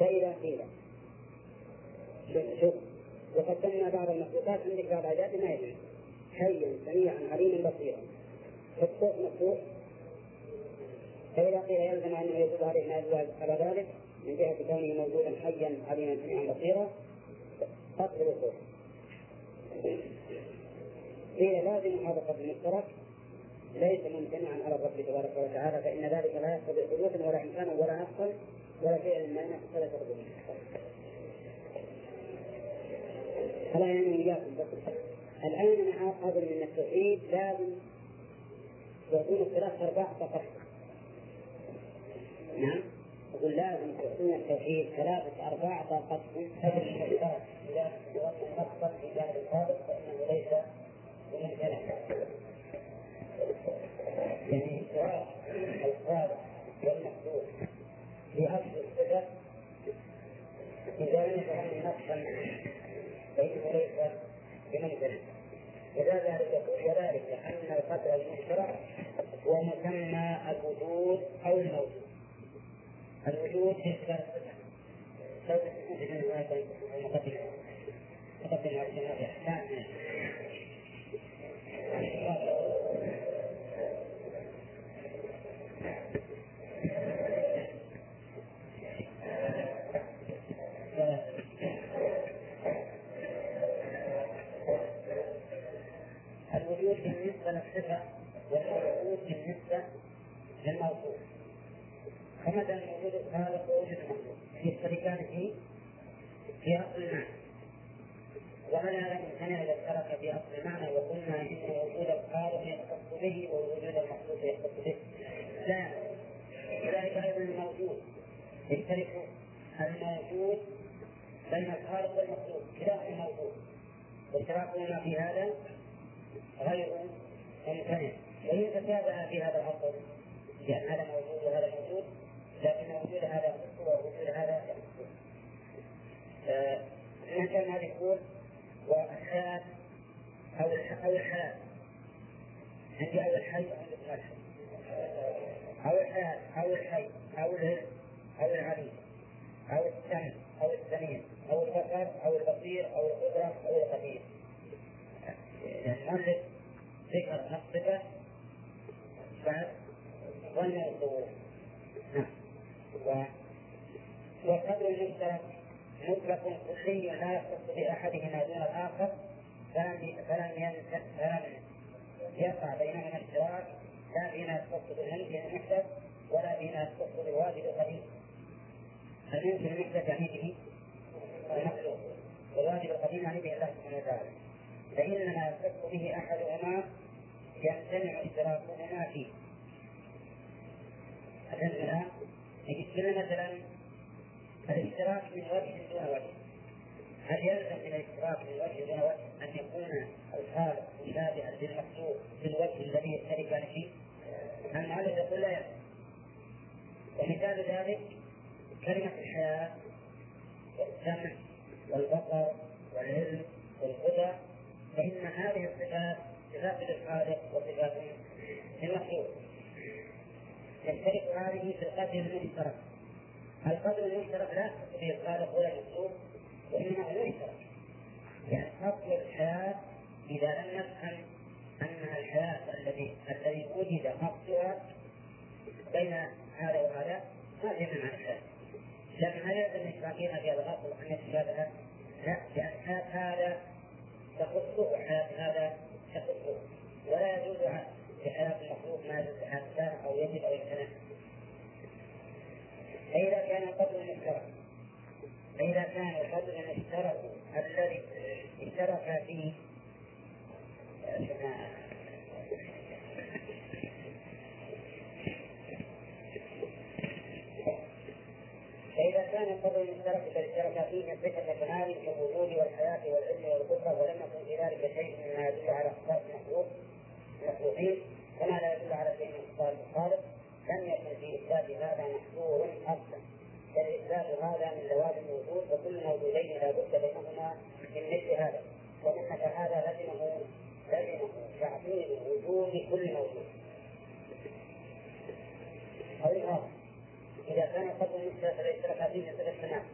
فإذا قيل. شوف وقد سمى بعض المخلوقات عندك بعض عادات ما يجوز. حيا سميعا عليما بصيرا فالصوت مفتوح. فإذا قيل يلزم أنه يجوز عليه ما يجوز على ذلك من جهة كونه موجودا حيا عليما سميعا بصيرا قتل الصوت قيل لازم هذا قدر المشترك ليس ممتنعا على الرب تبارك وتعالى فإن ذلك لا يقتضي حدوثا ولا إمكانا ولا نقصا ولا شيئا ينقص ولا تقدم فلا يعني إياكم بس الآن أنا أظن أن التوحيد لازم يكون الثلاث أرباع فقط نعم أقول لازم تكون التوحيد ثلاثة أرباع طاقة قدر المشترك إذا تنقص في جانب الخالق فإنه ليس يعني سواء الخالق والمخلوق في أصل الصفة إذا لم يكن نقصا فإنه ليس بممتنع وذلك وذلك أن القدر المشترك هو مسمى الوجود أو الموجود الوجود في الصفة لو تستفيد من المقدمة على الجنة الوجود بالنسبة للصفة والموجود بالنسبة للموصوف فمثلا وجود الخالق ووجود المخلوق يشتركان في في أصل المعنى. ولا يمتنع إذا اشترك في أصل المعنى وقلنا إن وجود الخالق يختص به ووجود المخلوق يختص به. لا. كذلك أيضا الموجود يشترك الموجود بين الخالق والمخلوق كلاهما موجود. واشتراكهما في هذا غير ممتنع. وإن تتابع في هذا العصر لأن هذا موجود وهذا موجود لكن وجود هذا يخص ووجود هذا يخص مثلا هذه يقول والحياة أو أو الحياة عندي أو الحي وعندك الحي أو الحياة أو الحي أو الهل أو العليم أو السمع أو السميع أو البصر أو البصير أو القدرة أو القدير المؤلف ذكر الصفة بعد والموضوع نعم والقدر المشترك مطلق كلي لا يختص بأحدهما دون الآخر فلم فلم فلم يقع بينهما اشتراك لا فيما يختص بالممكن المحدث ولا فيما يختص بالواجب القديم الممكن المحدث يعني به المخلوق والواجب القديم يعني به الله سبحانه وتعالى. فإنما يختص به أحدهما يمتنع إشتراكهما فيه. أتم الآن يجد مثلا الاشتراك من وجه دون وجه. هل يلزم من الاشتراك من وجه دون وجه أن يكون الخالق مشابها للمخلوق في الوجه الذي يشتركان فيه؟ المؤلف يقول؟ لا يلزم ومثال ذلك كلمة الحياة والسمع والبصر والعلم والهدى فإن هذه الصفات صفات للخالق وصفات للمخلوق يشترك هذه في القدر المشترك. القدر المشترك لا يختص به الخالق ولا المخلوق وإنما هو مشترك يعني اصل الحياة إذا لم نفهم انها الحياة الذي الذي وجد اصلها بين هذا وهذا ما في منع الشرك لكن هل يلزم الاشراكين في هذا الاصل أن يتشابه؟ لا لأن هذا تخصه وحياه هذا تخصه ولا يجوز في حياه المخلوق ما يجوز في حياه أو يجب أو يمتنع فإذا كان قدر مشترك فإذا كان القدر المشترك الذي اشترك فيه فإذا كان القدر المشترك الذي اشترك فيه صفة كمال الوجود والحياة والعلم والقدرة ولم يكن في ذلك شيء مما يدل على صفات المخلوق المخلوقين كما لا يدل على شيء من صفات الخالق لم يكن في إثبات هذا محصور أصلا. بل إثبات هذا من لوازم الوجود وكل موجودين لا بد بينهما من مثل هذا. ومنك هذا لزمه لزمه تعظيم وجود كل موجود أو إذا كان قبل المشترك الاشتراك فيه مثل السماء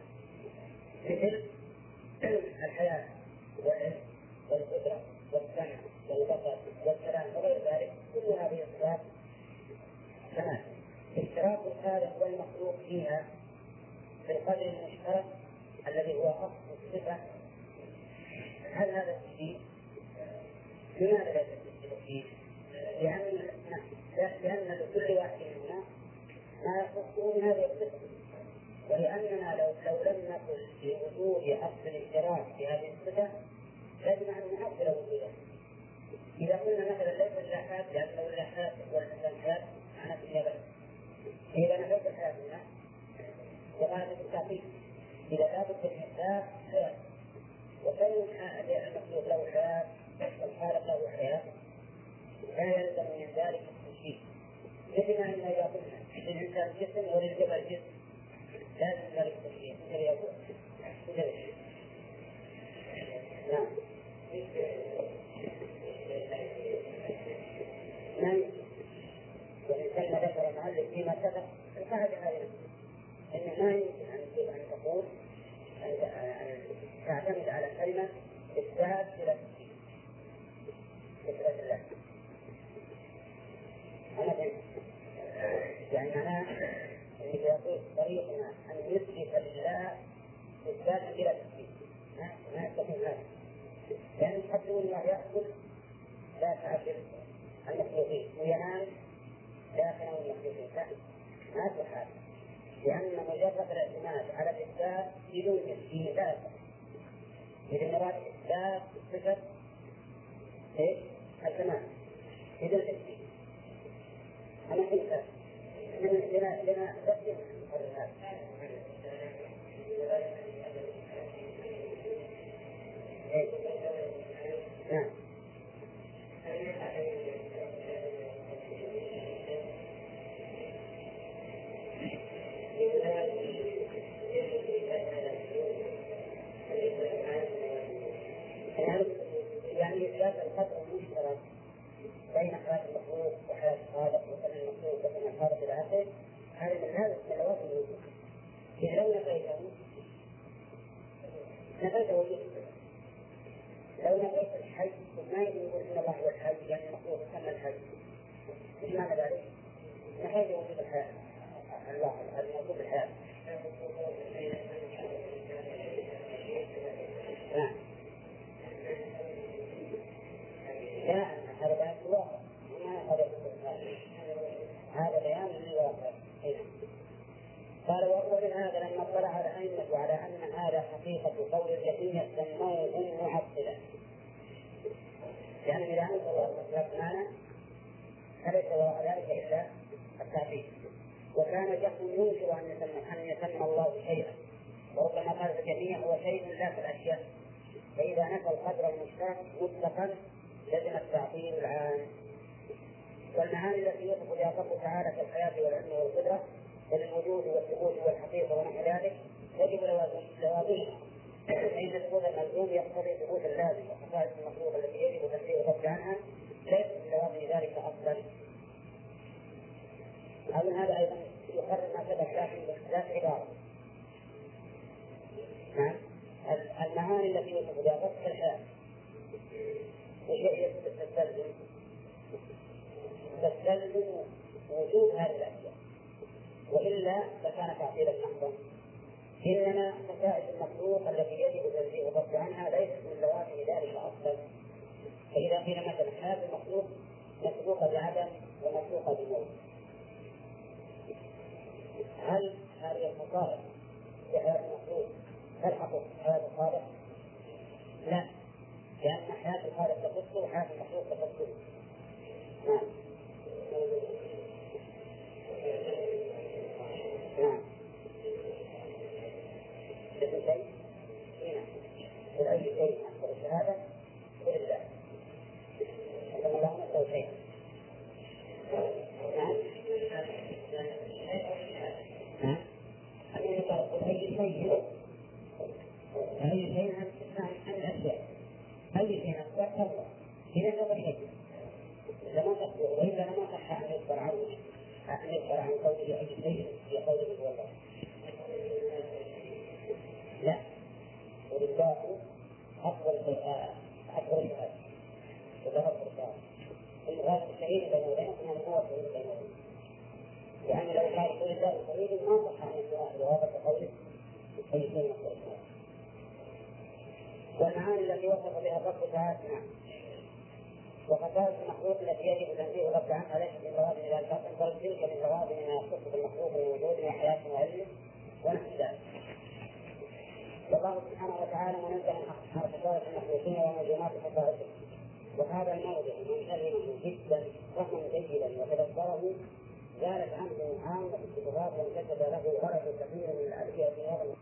مثل الحياة والعلم والقدرة والسمع والبصر والكلام وغير ذلك كل هذه الصفات كمال اشتراك الخالق والمخلوق فيها في القدر المشترك الذي هو أصل الصفة هل هذا؟ لماذا لا التشبيه؟ لأن لأن لكل واحد منا ما يخصه من هذه الصفة ولأننا لو لو لم نقل بوجود أصل الاشتراك في هذه الصفة لازم أن نعبر وجوده إذا قلنا مثلا ليس اللحاد لأنه اللحاد معناه الدنيا بس إذا نفيت الحياة منها وهذا بالتعقيد إذا لا بد من حياة حياة وكون المخلوق له حياة والخالق له حياة لا يلزم من ذلك التشبيه مثل ما أن إذا قلنا للإنسان جسم. وللجبل جسم لازم ذلك التشبيه مثل يقول نعم. ما والإنسان ما ذكر المؤلف فيما سبق القاعدة هذه أن ما يمكن أن تقول أن تعتمد على كلمة إثبات إلى يعني معناه يقول طريقنا أن نثبت لله إثباتا إلى تثبيت ما يستطيع هذا. لأن حتى الله يأكل لا تعبر المخلوقين وينام لا المخلوقين ما في لأن مجرد الاعتماد على الإثبات بدون تسجيل لا إذا مراد إثبات صفة؟ التمام بدون تسجيل أنا لنا لنا نفيت وجود لو نفيت الحي ما يقول إن الله هو الحي لأن المخلوق يسمى الحي إيش معنى ذلك؟ نفيت وجود الحياة الله الموجود الحياة قال ولهذا لما اطلع الأئمة على أن هذا حقيقة قول الجهمية سموه معطلا لأن إذا أنزل الله صفات معنى فليس وراء ذلك إلا التعبير. وكان جهم ينكر أن يسمى أن يسمى الله شيئا. وربما قال الجميع هو شيء لا في الأشياء. فإذا نفى القدر المشترك مطلقا لزم التعطيل العام. والمعاني التي يصف بها الله تعالى كالحياة والعلم والقدرة وللوجود والثبوت والحقيقة ونحو ذلك يجب لوازمها فإن ثبوت الملزوم يقتضي ثبوت اللازم وخصائص المخلوق التي يجب تنزيه الرد عنها ليس من لوازم ذلك أصلا أو هذا أيضا يقرر ما سبق لكن باختلاف عبارة نعم. المعاني التي يصف بها الرد كالحياة وش هي تستلزم؟ تستلزم وجود الأشياء وإلا لكان تعطيلا محضا إنما مسائل المخلوق التي يجب تنزيه الرب عنها ليست من لوازم ذلك أصلا فإذا قيل مثلا حياة المخلوق مسبوقة بعدم ومسبوقة بموت. هل هذه المصالح حياة المخلوق تلحق حياة الخالق؟ لا. لأن حياة الخالق تخصه وحياة المخلوق تخصه نعم. بأي شيء أكثر الشهادة ولله عندما لا نسأل شيئا نعم نعم أي شيء أي شيء عن الأشياء أي شيء أكبر ترضى إذا هذا شيء إذا ما تقدر وإلا ما صح أن يذكر عنه أن يذكر عن قوله أي شيء في قوله هو الله لا ولله أفضل أفضل الشهادة وله أفضل الشهادة الشهيد بين وبينكم أن هو الشهيد بين لأن لو قال قل الله شهيد ما صح أن يكون جوابة قوله أي شيء أفضل الشهادة والمعاني التي وصف بها الرب تعالى نعم وخصائص المخلوق التي يجب تنزيه الرب عنها ليست من لوازم ذلك بل تلك من لوازم ما يختص بالمخلوق من وجود وحياة وعلم ونحو ذلك والله سبحانه وتعالى منزه عن خصائص المخلوقين وموجودات خصائصهم وهذا الموضع منتهي جدا فهما جيدا وتدبره زالت عنه عامة الصفات وانكشف له غرض كثير من الأدعية في هذا